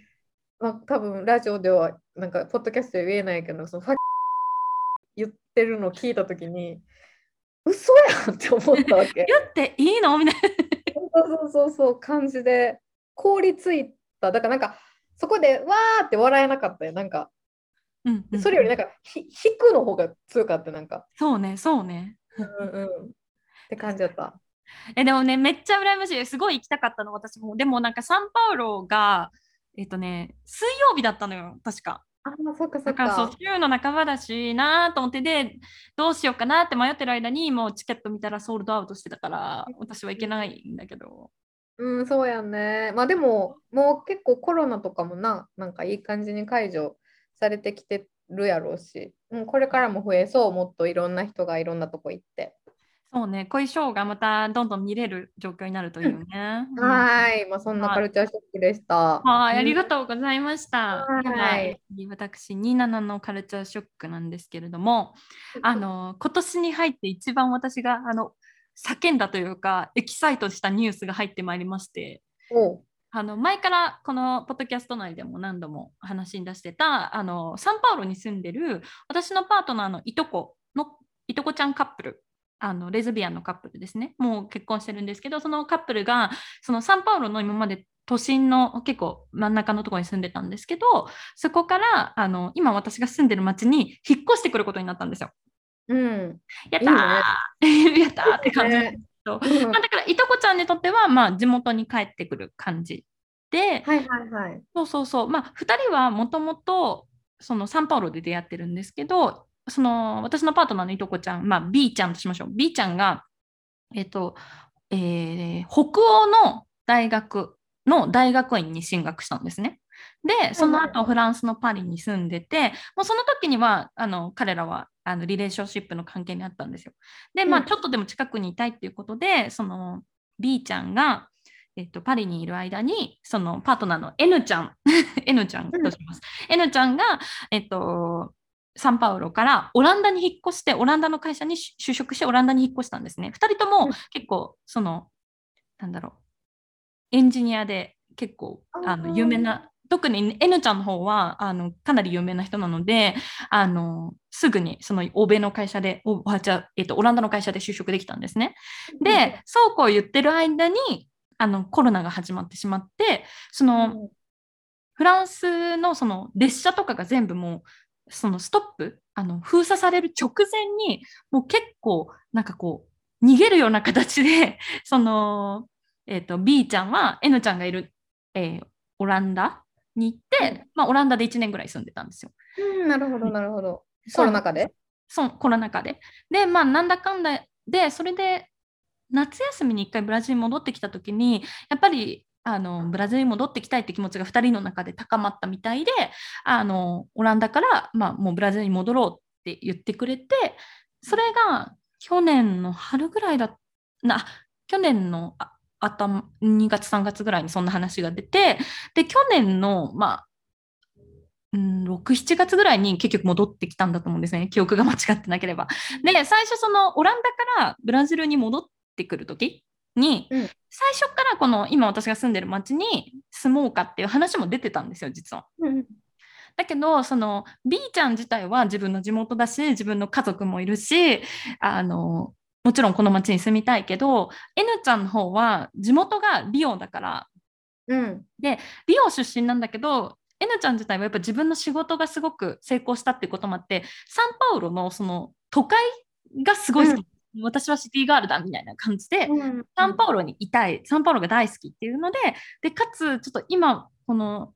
まあ、多分ラジオでは、なんか、ポッドキャストで言えないけど、その、ファ言ってるのを聞いたときに、嘘やんって思ったわけ。言っていいの？みたいな。そうそうそうそう、感じで、凍りついた。だから、なんか、そこで、わーって笑えなかったよ。なんか、うんうんそれより、なんか、ひ引くの方が強かった、なんか。そうね、そうね。うんうん。って感じだった。えでもね、めっちゃ羨ましい。すごい行きたかったの、私も。でもなんかサンパウロが、えっとね、水曜日だったのよ、確か。ああ、そっかそっだからそうか。週の半ばだしなーと思ってでどうしようかなって迷ってる間にもうチケット見たらソールドアウトしてたから私は行けないんだけどうん、そうやんね。まあでも、もう結構コロナとかもな、なんかいい感じに解除されてきてるやろうし、うん、これからも増えそう、もっといろんな人がいろんなとこ行って。そうね。こういうショーがまたどんどん見れる状況になるとい。うん。はーい、まあそんなカルチャーショックでした。はい、ありがうとうございました。はい。私、27のカルチャーショックなんですけれども、あの今年に入って一番私があの叫んだというか、エキサイトしたニュースが入ってまいりまして、あの前からこのポッドキャスト内でも何度も話に出してたあのサンパウロに住んでる私のパートナーのいとこのいとこちゃんカップルあのレズビアンのカップルですねもう結婚してるんですけどそのカップルがそのサンパウロの今まで都心の結構真ん中のところに住んでたんですけどそこからあの今私が住んでる町に引っ越してくることになったんですよ。うん。やったー やったーって感じなんですけど、うんまあ、だからいとこちゃんにとっては、まあ、地元に帰ってくる感じで、はいはいはい。そうそうそう。まあ、2人はもともと、そのサンパウロで出会ってるんですけど、その私のパートナーのいとこちゃん、まあ、B ちゃんとしましょう。B ちゃんが、えっと、えー北欧の大学の大学院に進学したんですね。で、その後フランスのパリに住んでて、もうその時にはあの彼らはあのリレーションシップの関係にあったんですよ。で、まあ、うんちょっとでも近くにいたいっていうことで、その B ちゃんが、えっと、パリにいる間に、そのパートナーの N ちゃん、N ちゃんとします。N ちゃんが、えっと、サンパウロからオランダに引っ越して、オランダの会社に就職して、オランダに引っ越したんですね。2人ともうん結構、その、なんだろう、エンジニアで結構あの有名な、特に N ちゃんの方はあのかなり有名な人なので、あのすぐにその欧米の会社で、おあじゃあえっと、オランダの会社で就職できたんですね。で、そうこう言ってる間にあのコロナが始まってしまって、その、フランスのその列車とかが全部もうそのストップあの封鎖される直前にもう結構なんかこう逃げるような形で その、えー、と B ちゃんは N ちゃんがいる、えーオランダに行って、まあ、オランダで1年ぐらい住んでたんですよ。うん、なるほど、なるほど。コロナ禍で？そうコロナ禍で。で、まあ、なんだかんだで、それで夏休みに1回ブラジルに戻ってきた時に、やっぱりあのブラジルに戻ってきたいって気持ちが2人の中で高まったみたいで、あのオランダから、まあ、もうブラジルに戻ろうって言ってくれて、それが去年の春ぐらいだな、去年の頭2月3月ぐらいにそんな話が出て、で、去年の、まあ、うん、6、7月ぐらいに結局戻ってきたんだと思うんですね。記憶が間違ってなければ。で、最初そのオランダからブラジルに戻ってくるときに、うん。最初からこの今私が住んでる町に住もうかっていう話も出てたんですよ、実は。うんだけど、その B ちゃん自体は自分の地元だし、自分の家族もいるし、あの、もちろんこの町に住みたいけど、N ちゃんの方は地元がリオだから、うん。リオ出身なんだけど、N ちゃん自体はやっぱ自分の仕事がすごく成功したっていうこともあって、サンパウロのその都会がすごい好き、私はシティガールだみたいな感じで、うんサンパウロにいたい、サンパウロが大好きっていうので、で、かつ、ちょっと今、この、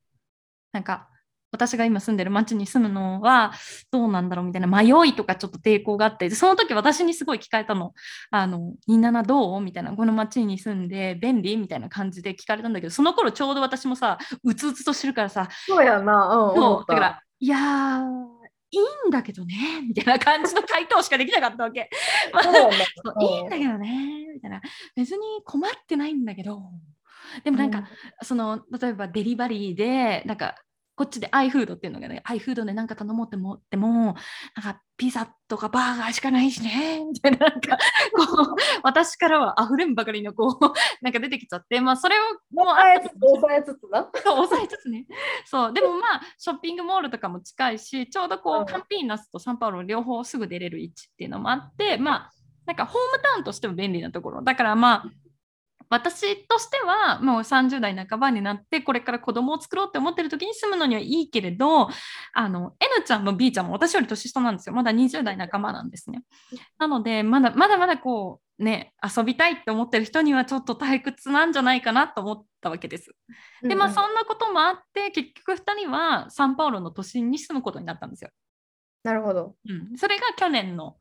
なんか、私が今住んでる町に住むのはどうなんだろうみたいな迷いとかちょっと抵抗があって、でその時私にすごい聞かれたの。あの、みんなどうみたいな、この町に住んで便利みたいな感じで聞かれたんだけど、その頃ちょうど私もさ、うつうつとしてるからさ、そうやな、うん、だから、いやー、いいんだけどね、みたいな感じの回答しかできなかったわけ。まあいいんだけどね、みたいな。別に困ってないんだけど、でもなんか、その、例えばデリバリーで、なんか、こっちでアイフードっていうのがね、アイフードでなんか頼もうって思っても、なんかピザとかバーガーしかないしね、みたいな、なんか、こう、私からは溢れんばかりの、こう、なんか出てきちゃって、まあ、それをもう抑えつつ、抑えつつな。抑えつつね。そう、でもまあ、ショッピングモールとかも近いし、ちょうどこう、うんカンピーナスとサンパウロ両方すぐ出れる位置っていうのもあって、まあ、なんかホームタウンとしても便利なところ。だからまあ、私としてはもう30代半ばになってこれから子供を作ろうって思ってる時に住むのにはいいけれどあの N ちゃんも B ちゃんも私より年下なんですよ。まだ20代半ばなんですね。なのでまだまだまだこうね遊びたいって思ってる人にはちょっと退屈なんじゃないかなと思ったわけです。でまあそんなこともあって結局2人はサンパウロの都心に住むことになったんですよ。なるほど。うん、それが去年の、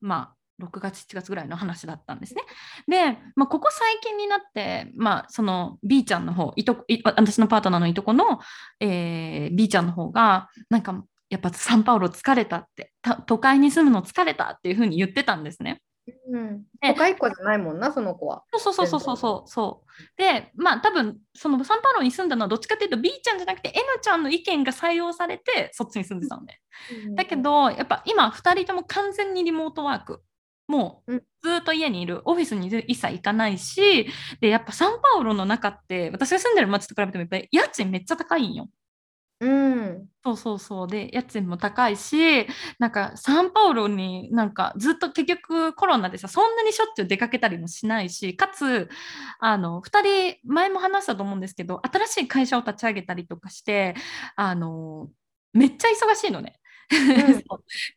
まあ、6月、7月ぐらいの話だったんですね。で、まあ、ここ最近になって、まあ、その B ちゃんの方いとこい私のパートナーのいとこの、えー B ちゃんの方が、なんか、やっぱサンパウロ疲れたって、た都会に住むの疲れたっていうふうに言ってたんですね。うん。で都会っ子じゃないもんな、その子は。そうそうそうそうそうそう。で、まあ多分そのサンパウロに住んだのはどっちかっていうと B ちゃんじゃなくて N ちゃんの意見が採用されてそっちに住んでたのね。だけ、ど、やっぱ今2人とも完全にリモートワーク。もううんずっと家にいる、オフィスに一切行かないし、で、やっぱサンパウロの中って、私が住んでる街と比べてもやっぱり家賃めっちゃ高いんよ。うん。そうそうそう。で、家賃も高いし、なんかサンパウロになんかずっと結局コロナでさ、そんなにしょっちゅう出かけたりもしないし、かつ、あの、2人、前も話したと思うんですけど、新しい会社を立ち上げたりとかして、あの、めっちゃ忙しいのね。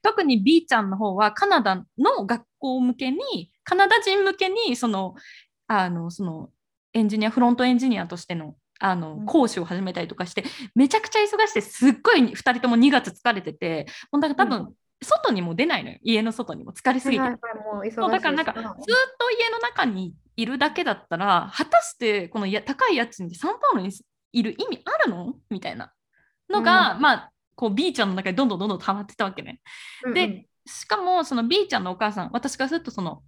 特に B ちゃんの方はカナダの学校向けに、カナダ人向けに、その、あの、その、エンジニア、フロントエンジニアとしての、あのうん。講師を始めたりとかして、めちゃくちゃ忙しくて、すっごい2人とも2月疲れてて、もうだから多分、外にも出ないのよ、家の外にも疲れすぎて。そうだからなんかずっと家の中にいるだけだったら果たしてこのや高い家賃でサンパウロにいる意味あるの？みたいなのが、うん。まあこう B ちゃんの中でどんどんどんどん溜まってたわけね。でうんうん。しかもその B ちゃんのお母さん私からするとその、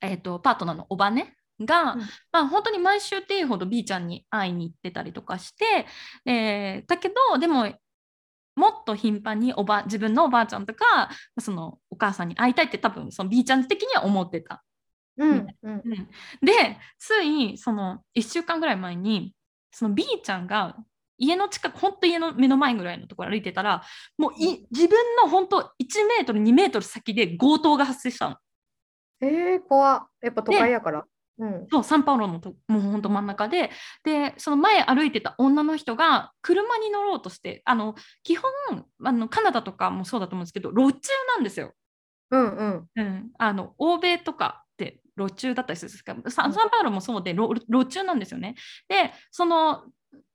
えー、とパートナーのおばねが、うん。まあ、本当に毎週っていうほど B ちゃんに会いに行ってたりとかして、えーだけどでももっと頻繁におば自分のおばあちゃんとかそのお母さんに会いたいって多分その B ちゃん的には思ってた。うんうん。うん。でついその1週間ぐらい前にその B ちゃんが家の近く本当家の目の前ぐらいのところ歩いてたらもうい自分の本当1メートル2メートル先で強盗が発生したの。えー、怖っやっぱ都会やから。うん。そうサンパウロのともう本当真ん中ででその前歩いてた女の人が車に乗ろうとしてあの基本あのカナダとかもそうだと思うんですけど路中なんですよ。うんうん。うん、あの欧米とかって路中だったりするんですかササンパウロもそうで路路中なんですよね。でその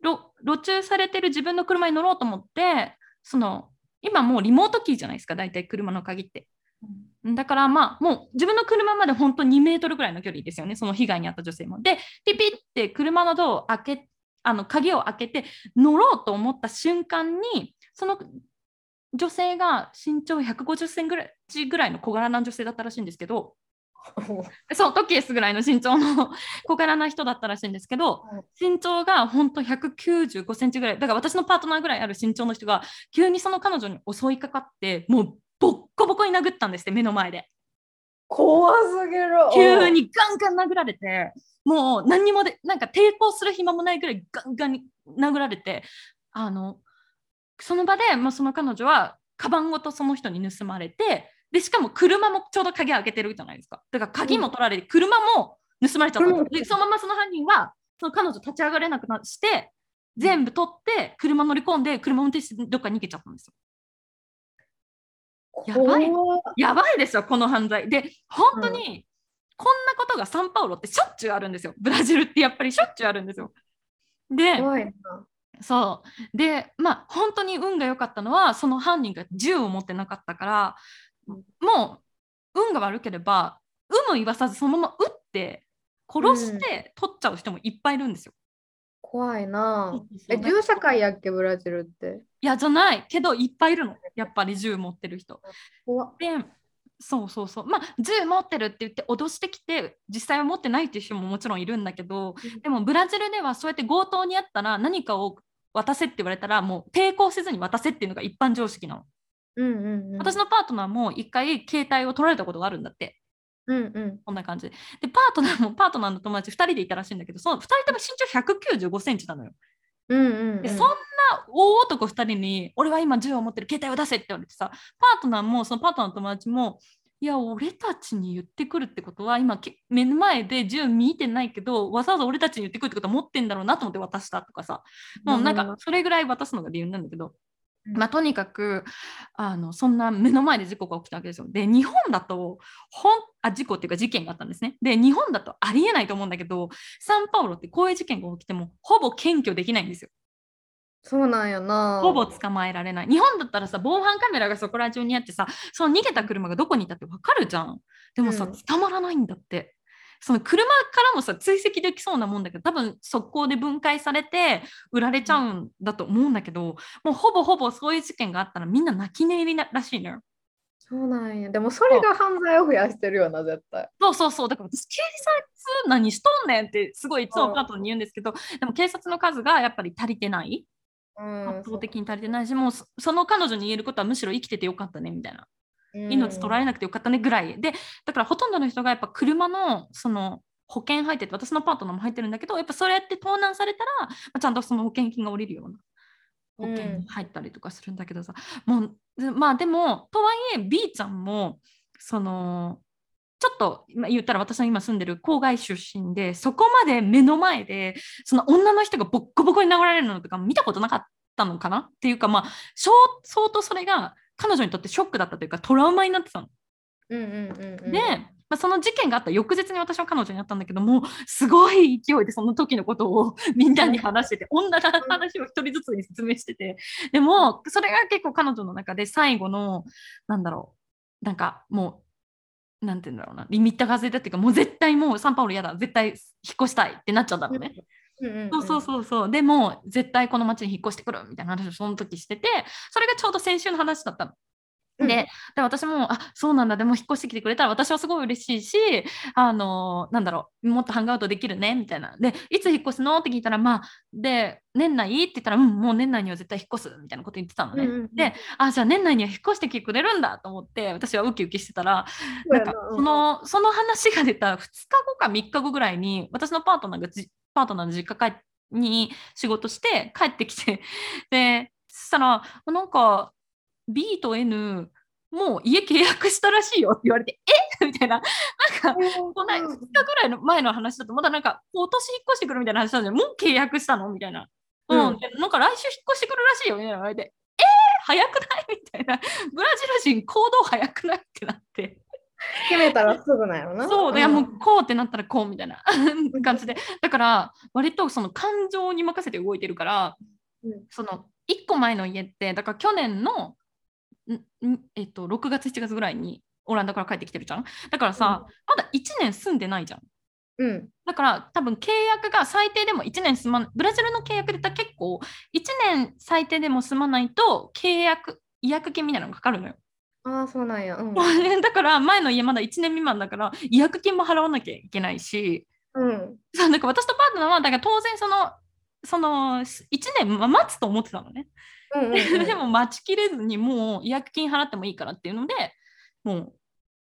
路路駐されてる自分の車に乗ろうと思ってその今もうリモートキーじゃないですか大体車の鍵って。だからまあもう自分の車まで本当2メートルぐらいの距離ですよねその被害に遭った女性も。でピピって車のドアを開けあの鍵を開けて乗ろうと思った瞬間にその女性が身長150センチぐらいの小柄な女性だったらしいんですけど そうトキエスぐらいの身長の小柄な人だったらしいんですけど身長が本当195センチぐらいだから私のパートナーぐらいある身長の人が急にその彼女に襲いかかってもうボッコボコに殴ったんですって目の前で怖すぎる。急にガンガン殴られてもう何にもでなんか抵抗する暇もないぐらいガンガンに殴られてあのその場で、まあ、その彼女はカバンごとその人に盗まれてでしかも車もちょうど鍵開けてるじゃないですか。だから鍵も取られて、車も盗まれちゃった。んでそのままその犯人はその彼女立ち上がれなくなして全部取って車乗り込んで車運転してどっかに逃げちゃったんですよ。やばい。やばいですよこの犯罪。で本当にこんなことがサンパウロってしょっちゅうあるんですよ。ブラジルってやっぱりしょっちゅうあるんですよ。で。そう。でまあ本当に運が良かったのはその犯人が銃を持ってなかったからもう運が悪ければ有無言わさずそのまま撃って殺して取っちゃう人もいっぱいいるんですよ。怖いなえ、銃社会やっけ、ブラジルって？いやじゃないけどいっぱいいるのやっぱり銃持ってる人。怖っでそうそうそうまあ銃持ってるって言って脅してきて実際は持ってないっていう人ももちろんいるんだけどでもブラジルではそうやって強盗にあったら何かを渡せって言われたらもう抵抗せずに渡せっていうのが一般常識なの。うんうんうん。私のパートナーも一回携帯を取られたことがあるんだってうんうん。こんな感じででパートナーもパートナーの友達2人でいたらしいんだけどその2人とも身長195センチなのよ。うんうんうん。でそんな大男2人に俺は今銃を持ってる携帯を出せって言われてさパートナーもそのパートナーの友達もいや俺たちに言ってくるってことは今け目の前で銃見てないけどわざわざ俺たちに言ってくるってことは持ってんだろうなと思って渡したとかさもうなんかそれぐらい渡すのが理由なんだけど、うんまあ、とにかくあのそんな目の前で事故が起きたわけですよ。で日本だとほんあ事故っていうか事件があったんですね。で日本だとありえないと思うんだけどサンパウロってこういう事件が起きてもほぼ検挙できないんですよ。そうなんやな。ほぼ捕まえられない。日本だったらさ防犯カメラがそこら中にあってさその逃げた車がどこにいたって分かるじゃん。でもさ、うん捕まらないんだって。その車からもさ追跡できそうなもんだけど多分速攻で分解されて売られちゃうんだと思うんだけど、もうほぼほぼそういう事件があったらみんな泣き寝入りならしいのよ。そうなんや。でもそれが犯罪を増やしてるよな、絶対。そうそうそうだから私警察何しとんねんってすごいいつもパートに言うんですけど、でも警察の数がやっぱり足りてないうん圧倒的に足りてないしもうそその彼女に言えることはむしろ生きててよかったねみたいなうん命取られなくてよかったねぐらい。でだからほとんどの人がやっぱ車のその保険入ってて私のパートナーも入ってるんだけどやっぱそうやって盗難されたら、まあちゃんとその保険金が下りるような保険に入ったりとかするんだけどさ、もうまあでもとはいえ B ちゃんもそのちょっと言ったら私の今住んでる郊外出身でそこまで目の前でその女の人がボッコボコに殴られるのとか見たことなかったのかな？っていうかまあ相当それが彼女にとってショックだったというかトラウマになってたの。うんうんうんうん。で、まあ、その事件があった翌日に私は彼女に会ったんだけどもすごい勢いでその時のことを みんなに話してて女の話を一人ずつに説明しててでもそれが結構彼女の中で最後のなんだろうなんかもうなんて言うんだろうなリミッターが外れたっていうかもう絶対もうサンパウロ嫌だ絶対引っ越したいってなっちゃ。うんうんうんそうそうそうそう。でも絶対この町に引っ越してくるみたいな話をその時しててそれがちょうど先週の話だったの。うん。でで私もあそうなんだ。でも引っ越してきてくれたら私はすごい嬉しいしあのなんだろう。もっとハングアウトできるねみたいな。でいつ引っ越すの？って聞いたらまあで年内？って言ったらうんもう年内には絶対引っ越すみたいなこと言ってたのね、うんうんうん。であじゃあ年内には引っ越してきてくれるんだと思って私はウキウキしてたらな。んかそのその話が出た2日後か3日後ぐらいに私のパートナーがじパートナーの実家帰に仕事して帰ってきてでそしたらなんか B と N もう家契約したらしいよって言われてえ？みたいな。なんかこの2日ぐらいの前の話だとまだなんか今年引っ越してくるみたいな話だじゃんもう契約したのみたいな。うん。うん。でなんか来週引っ越してくるらしいよみたいな言われてえー、早くない？みたいな。ブラジル人行動早くない？ってなって決めたらすぐなんやろな。そうだからもうこうってなったらこうみたいな 感じで。だから割とその感情に任せて動いてるからうん。その1個前の家ってだから去年のんんえっと、6月7月ぐらいにオランダから帰ってきてるじゃん？だからさ、まだ1年住んでないじゃん。うん。だから多分契約が最低でも1年住まブラジルの契約で言ったら結構1年最低でも住まないと契約違約金みたいなのがかかるのよああ、そうなんや。うん。だから前の家まだ1年未満だから違約金も払わなきゃいけないしうん。そうなんか私とパートナーはだから当然そのその1年ま待つと思ってたのね。うんうんうん でも待ちきれずにもう違約金払ってもいいからっていうのでもう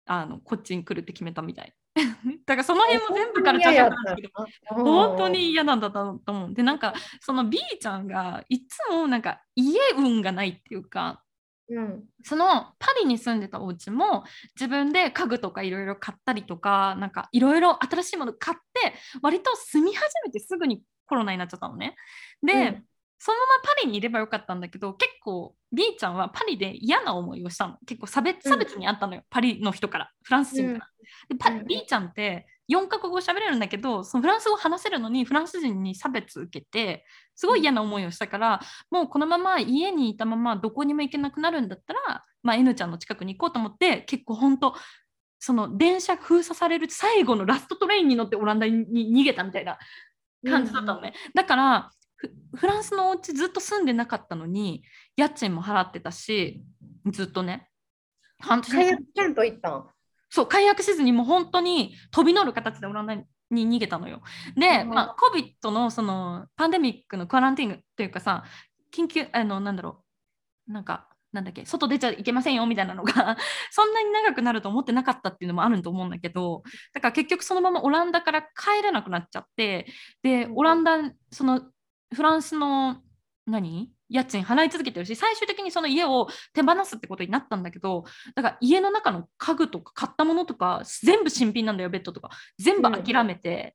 あのこっちに来るって決めたみたい。だからその辺も全部からちゃんとなんだけど本当に嫌なんだと思う。でなんかその B ちゃんがいつもなんか家運がないっていうかうん。そのパリに住んでたお家も自分で家具とかいろいろ買ったりとかなんかいろいろ新しいもの買って割と住み始めてすぐにコロナになっちゃったのね。で、うんそのままパリにいればよかったんだけど結構 B ちゃんはパリで嫌な思いをしたの。結構差別うん。差別にあったのよ、パリの人から。フランス人から。でパうん B ちゃんって4カ国語喋れるんだけどそのフランス語話せるのにフランス人に差別受けてすごい嫌な思いをしたから、もうこのまま家にいたままどこにも行けなくなるんだったら、まあ、N ちゃんの近くに行こうと思って結構本当その電車封鎖される最後のラストトレインに乗ってオランダに逃げたみたいな感じだったのね。だからフフランスのお家ずっと住んでなかったのに家賃も払ってたしずっとね半年解約せんと行ったん？そう解約せずにもう本当に飛び乗る形でオランダに逃げたのよ。で、うんまあ、COVID のそのパンデミックのクアランティーンというかさ緊急あのなんだろうなんかなんだっけ外出ちゃいけませんよみたいなのが そんなに長くなると思ってなかったっていうのもあると思うんだけどだから結局そのままオランダから帰れなくなっちゃってでうんオランダそのフランスの何？家賃払い続けてるし最終的にその家を手放すってことになったんだけどだから家の中の家具とか買ったものとか全部新品なんだよベッドとか。全部諦めて、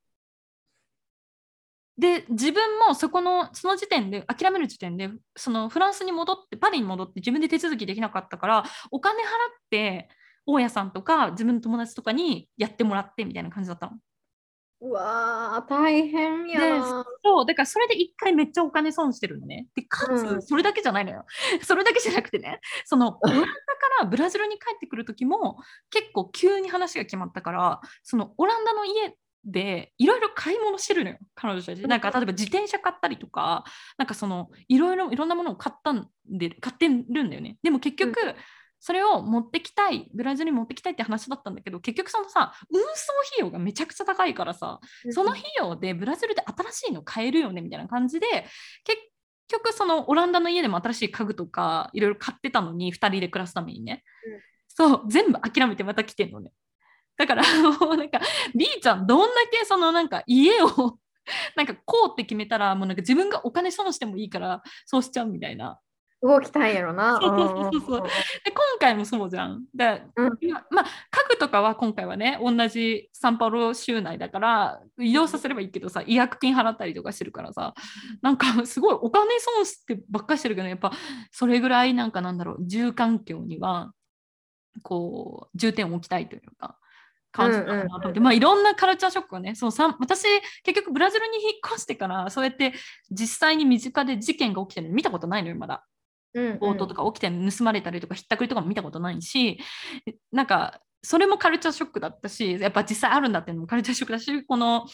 で自分もそこのその時点で諦める時点でそのフランスに戻ってパリに戻って自分で手続きできなかったからお金払って大家さんとか自分の友達とかにやってもらってみたいな感じだったの。うわー、大変やでな。そうだからそれで一回めっちゃお金損してるのね。でかうんつそれだけじゃないのよ。それだけじゃなくてねそのオランダからブラジルに帰ってくる時も結構急に話が決まったからそのオランダの家でいろいろ買い物してるのよ彼女たち。なんか例えば自転車買ったりとかなんかそのいろいろいろんなものを買ったんで買ってるんだよね。でも結局、それを持ってきたいブラジルに持ってきたいって話だったんだけど結局そのさ運送費用がめちゃくちゃ高いからさその費用でブラジルで新しいの買えるよねみたいな感じで結局そのオランダの家でも新しい家具とかいろいろ買ってたのに2人で暮らすためにね、うん。そう全部諦めてまた来てんのね。だからもうなんか B ちゃんどんだけそのなんか家をなんかこうって決めたらもうなんか自分がお金損してもいいからそうしちゃうみたいな動きたいんやろな。そうそうそうそうで今回もそうじゃん。だうん今まあ家具とかは今回はね同じサンパウロ州内だから移動させればいいけどさ違約金払ったりとかしてるからさなんかすごいお金損してばっかりしてるけどやっぱそれぐらいなんかなんだろう住環境にはこう重点を置きたいというか。感じたなと思って、まあいろんなカルチャーショックをねそうさん私結局ブラジルに引っ越してからそうやって実際に身近で事件が起きてるの見たことないのよまだ。うん強盗とか起きて盗まれたりとかひったくりとかも見たことないしなんかそれもカルチャーショックだったしやっぱ実際あるんだっていうのもカルチャーショックだしこの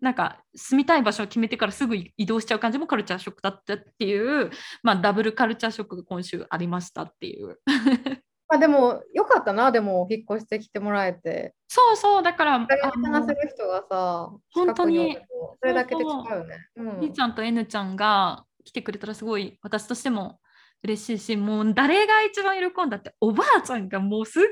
なんか住みたい場所を決めてからすぐ移動しちゃう感じもカルチャーショックだったっていう、まあ、ダブルカルチャーショックが今週ありましたっていう。まあでもよかったな、でも引っ越してきてもらえて。そうそうだから話せる人がさ、本当にそれだけで違うよね。うんちゃんと N ちゃんが来てくれたらすごい私としても嬉しいしもう誰が一番喜んだっておばあちゃんがもうすっ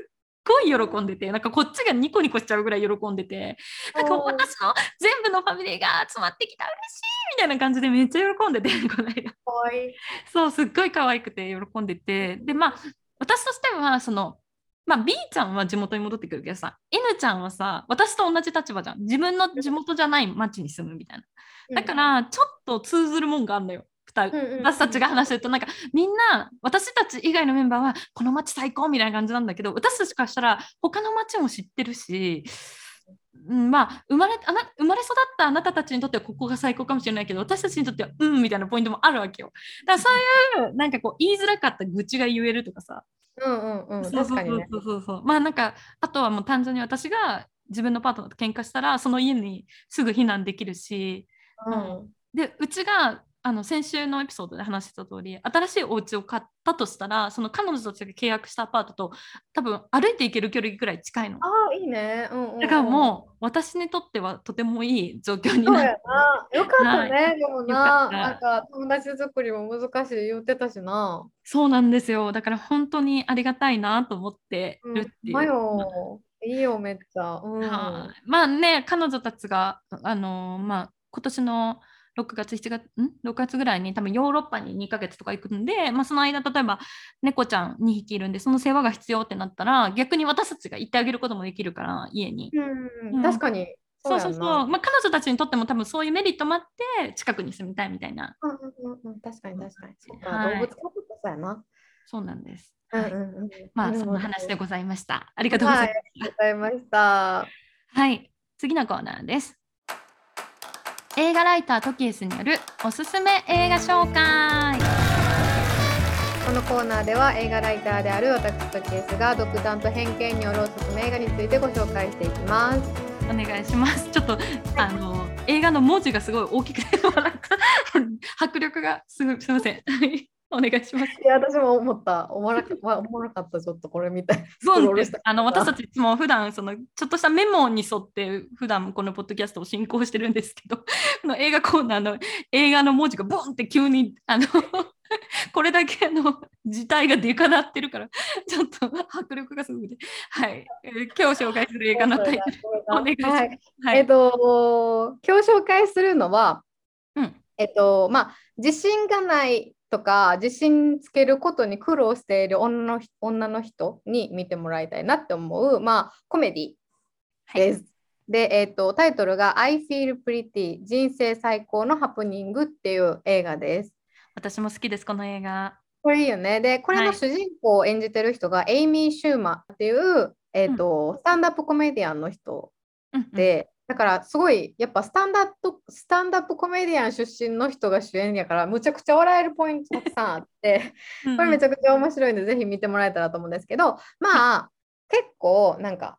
ごい喜んでてなんかこっちがニコニコしちゃうぐらい喜んでてなんか私の全部のファミリーが集まってきた嬉しいみたいな感じでめっちゃ喜んでてこの間。そうすっごい可愛くて喜んでて。でまあ私としてはそのまあ B ちゃんは地元に戻ってくるけどさ N ちゃんはさ私と同じ立場じゃん。自分の地元じゃない町に住むみたいな。だからちょっと通ずるもんがあるのよ2 2うんうんうん。私たちが話してるとなんかみんな私たち以外のメンバーはこの街最高みたいな感じなんだけど私たちからしたら他の街も知ってるし、うん、まあ生まれあな生まれ育ったあなたたちにとってはここが最高かもしれないけど私たちにとってはうんみたいなポイントもあるわけよ。だからそういうなんかこう言いづらかった愚痴が言えるとかさ。うんうんうん。そうそうそうまあなんかあとはもう単純に私が自分のパートナーと喧嘩したらその家にすぐ避難できるし。うん。でうちがあの先週のエピソードで話してた通り新しいお家を買ったとしたらその彼女たちが契約したアパートと多分歩いて行ける距離ぐらい近いの。ああ、いいね。うんうんうんだからもう私にとってはとてもいい状況にそうやなってな。よかったね。でもな、なんか友達作りも難しい言ってたしな。そうなんですよだから本当にありがたいなと思ってうんるっていう。まよ。いいよ、めっちゃ。うん。はいまあね彼女たちがあのまあ今年の6月7月ん？6月ぐらいに多分ヨーロッパに2ヶ月とか行くんで、まあ、その間例えば猫ちゃん2匹いるんでその世話が必要ってなったら逆に私たちが行ってあげることもできるから家に。うんうん確かに。そうそうそうまあ、彼女たちにとっても多分そういうメリットもあって近くに住みたいみたいなうんうんうんうん確かに確かに。そっかはい動物飼ってたそうやな。そうなんです。うんはいうんうんまあその話でございました。ありがとうございます。ありがとうございました。はい、次のコーナーです。映画ライタートキエスによるおすすめ映画紹介。このコーナーでは映画ライターである私とケースが独断と偏見によるおすすめ映画についてご紹介していきます。お願いします。ちょっとあの映画の文字がすごい大きくて 迫力がすごいすみません。はいお願いします。いや、私も思った。おもろか おもろかった、ちょっとこれみたい。そうです。あの私たちいつも普段そのちょっとしたメモに沿って普段このポッドキャストを進行してるんですけど、この映画コーナーの映画の文字がボンって急にあの これだけの字体がでかなってるからちょっと迫力がすごいで、はい、えー今日紹介する映画のタイトルお願いします。はいはい、えっと、今日紹介するのは、うんえっと、まあ、自信がないとか、自信つけることに苦労している女の人女の人に見てもらいたいなって思う、まあ、コメディです。で、えっと、タイトルが I Feel Pretty 人生最高のハプニングっていう映画です。私も好きですこの映画。これいいよね。で、これはいの主人公を演じてる人がエイミー・シューマーっていう、えっとスタンダップコメディアンの人うんうん、で、だからすごいやっぱスタンダップスタンダップコメディアン出身の人が主演やからむちゃくちゃ笑えるポイントたくさんあってこれめちゃくちゃ面白いんでぜひ見てもらえたらと思うんですけどまあ結構なんか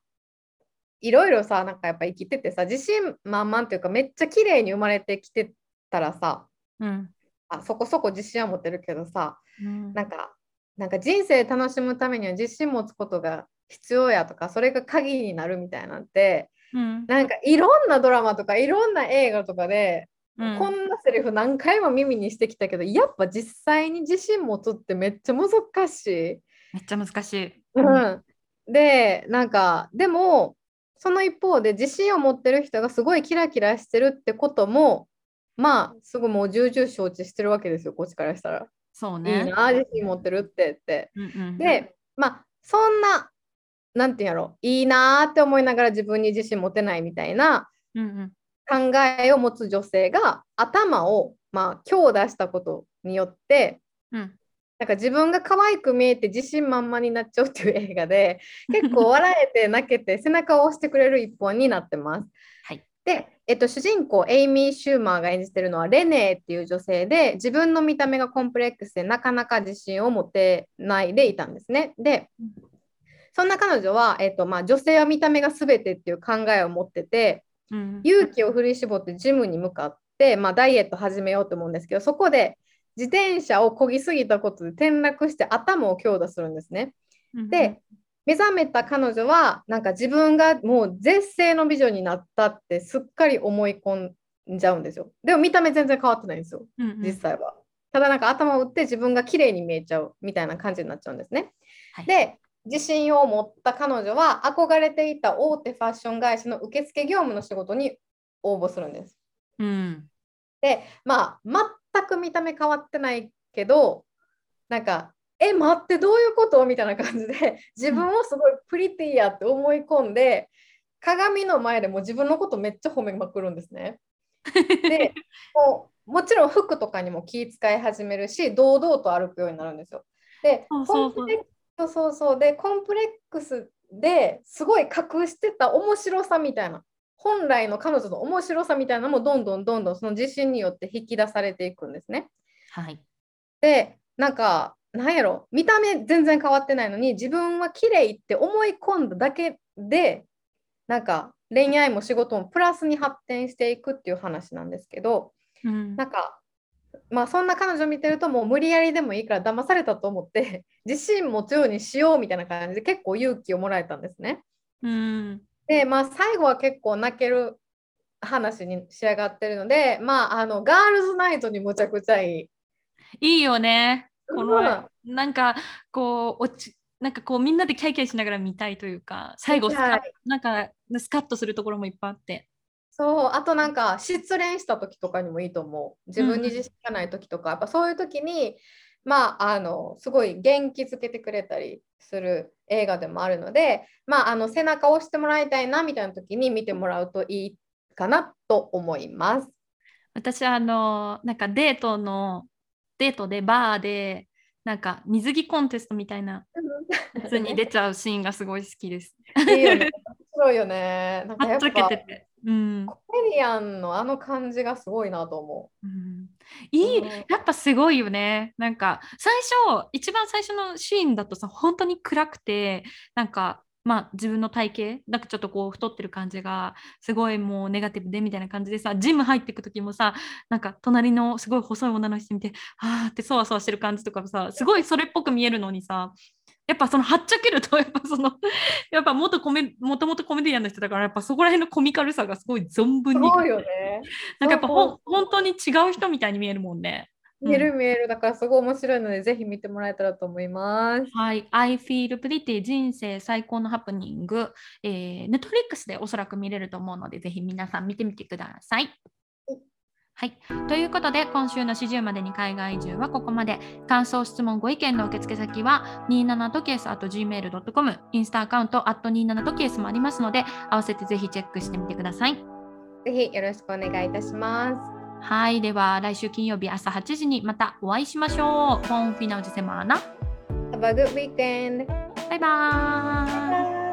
いろいろさなんかやっぱ生きててさ自信満々っていうかめっちゃ綺麗に生まれてきてたらさうん。あそこそこ自信は持ってるけどさうん。なんかなんか人生楽しむためには自信持つことが必要やとかそれが鍵になるみたいなんてうんなんかいろんなドラマとかいろんな映画とかで、うんこんなセリフ何回も耳にしてきたけどやっぱ実際に自信持つってめっちゃ難しい。めっちゃ難しい。うん、でなんかでもその一方で自信を持ってる人がすごいキラキラしてるってこともまあすごいもう重々承知してるわけですよこっちからしたら。いそうね。いな自信持ってるってって。うんうん、でまあそんななんていうんやろ。いいなーって思いながら自分に自信持てないみたいな考えを持つ女性が頭をまあ強打したことによってうん。なんか自分が可愛く見えて自信満々になっちゃうっていう映画で 結構笑えて泣けて背中を押してくれる一本になってます。はい。で、えっと、主人公エイミー・シューマーが演じてるのはレネーっていう女性で自分の見た目がコンプレックスでなかなか自信を持てないでいたんですね。でうんそんな彼女は、えっとまあ、女性は見た目が全てっていう考えを持っててうん勇気を振り絞ってジムに向かって、まあ、ダイエット始めようと思うんですけどそこで自転車を漕ぎすぎたことで転落して頭を強打するんですね。うんで目覚めた彼女はなんか自分がもう絶世の美女になったってすっかり思い込んじゃうんですよ。でも見た目全然変わってないんですようんうん実際は。ただなんか頭を打って自分が綺麗に見えちゃうみたいな感じになっちゃうんですね。はいで自信を持った彼女は憧れていた大手ファッション会社の受付業務の仕事に応募するんです。うんでまあ全く見た目変わってないけどなんかえ待ってどういうこと？みたいな感じで自分をすごいプリティやって思い込んで鏡の前でも自分のことめっちゃ褒めまくるんですね。で もうもちろん服とかにも気遣い始めるし堂々と歩くようになるんですよ。でそうそうそうそうそうでコンプレックスですごい隠してた面白さみたいな本来の彼女の面白さみたいなのもどんどんどんどんその自信によって引き出されていくんですね。はい。でなんかなんやろ見た目全然変わってないのに自分は綺麗って思い込んだだけでなんか恋愛も仕事もプラスに発展していくっていう話なんですけどうんなんかまあそんな彼女見てるともう無理やりでもいいから騙されたと思って 自信持つようにしようみたいな感じで結構勇気をもらえたんですね。うんでまあ最後は結構泣ける話に仕上がってるのでまああのガールズナイトにむちゃくちゃいい。いいよね。こうんのなんかこう落ちなんかこうみんなでキャイキャイしながら見たいというか最後スカッはいなんかスカッとするところもいっぱいあって。そうあとなんか失恋した時とかにもいいと思う自分に自信がない時とか、やっぱそういう時にまああのすごい元気づけてくれたりする映画でもあるのでまああの背中を押してもらいたいなみたいな時に見てもらうといいかなと思います。私はあのなんかデートのデートでバーでなんか水着コンテストみたいなやつに出ちゃうシーンがすごい好きです。いいよね。面白いよね。なんかやっはっけぱてて。うん。コメディアンのあの感じがすごいなと思う。ん。いい、うん。やっぱすごいよね。なんか最初、一番最初のシーンだとさ、本当に暗くて、なんか、まあ自分の体型、なんかちょっとこう太ってる感じが、すごいもうネガティブでみたいな感じでさ、ジム入っていく時もさ、なんか隣のすごい細い女の人見て、あーってそわそわしてる感じとかさ、すごいそれっぽく見えるのにさ、やっぱそのはっちゃけると、やっぱその、やっぱ元コメ、もともとコメディアンの人だから、やっぱそこら辺のコミカルさがすごい存う。分にすごいよね。なんかやっぱほ本当に違う人みたいに見えるもんね。うん見える見える。だからすごい面白いので、ぜひ見てもらえたらと思います。はい。I feel pretty 人生最高のハプニング。えー、Netflix でおそらく見れると思うので、ぜひ皆さん見てみてください。はい。ということで、今週の始終までに海外移住はここまで。感想、質問、ご意見の受付先は、27とケース gmail.com、インスタアカウント、27とケースもありますので、合わせてぜひチェックしてみてください。ぜひよろしくお願いいたします。はい。では、来週金曜日朝8時にまたお会いしましょう。Buon fine di settimana. Have a good weekend! バイバーイ。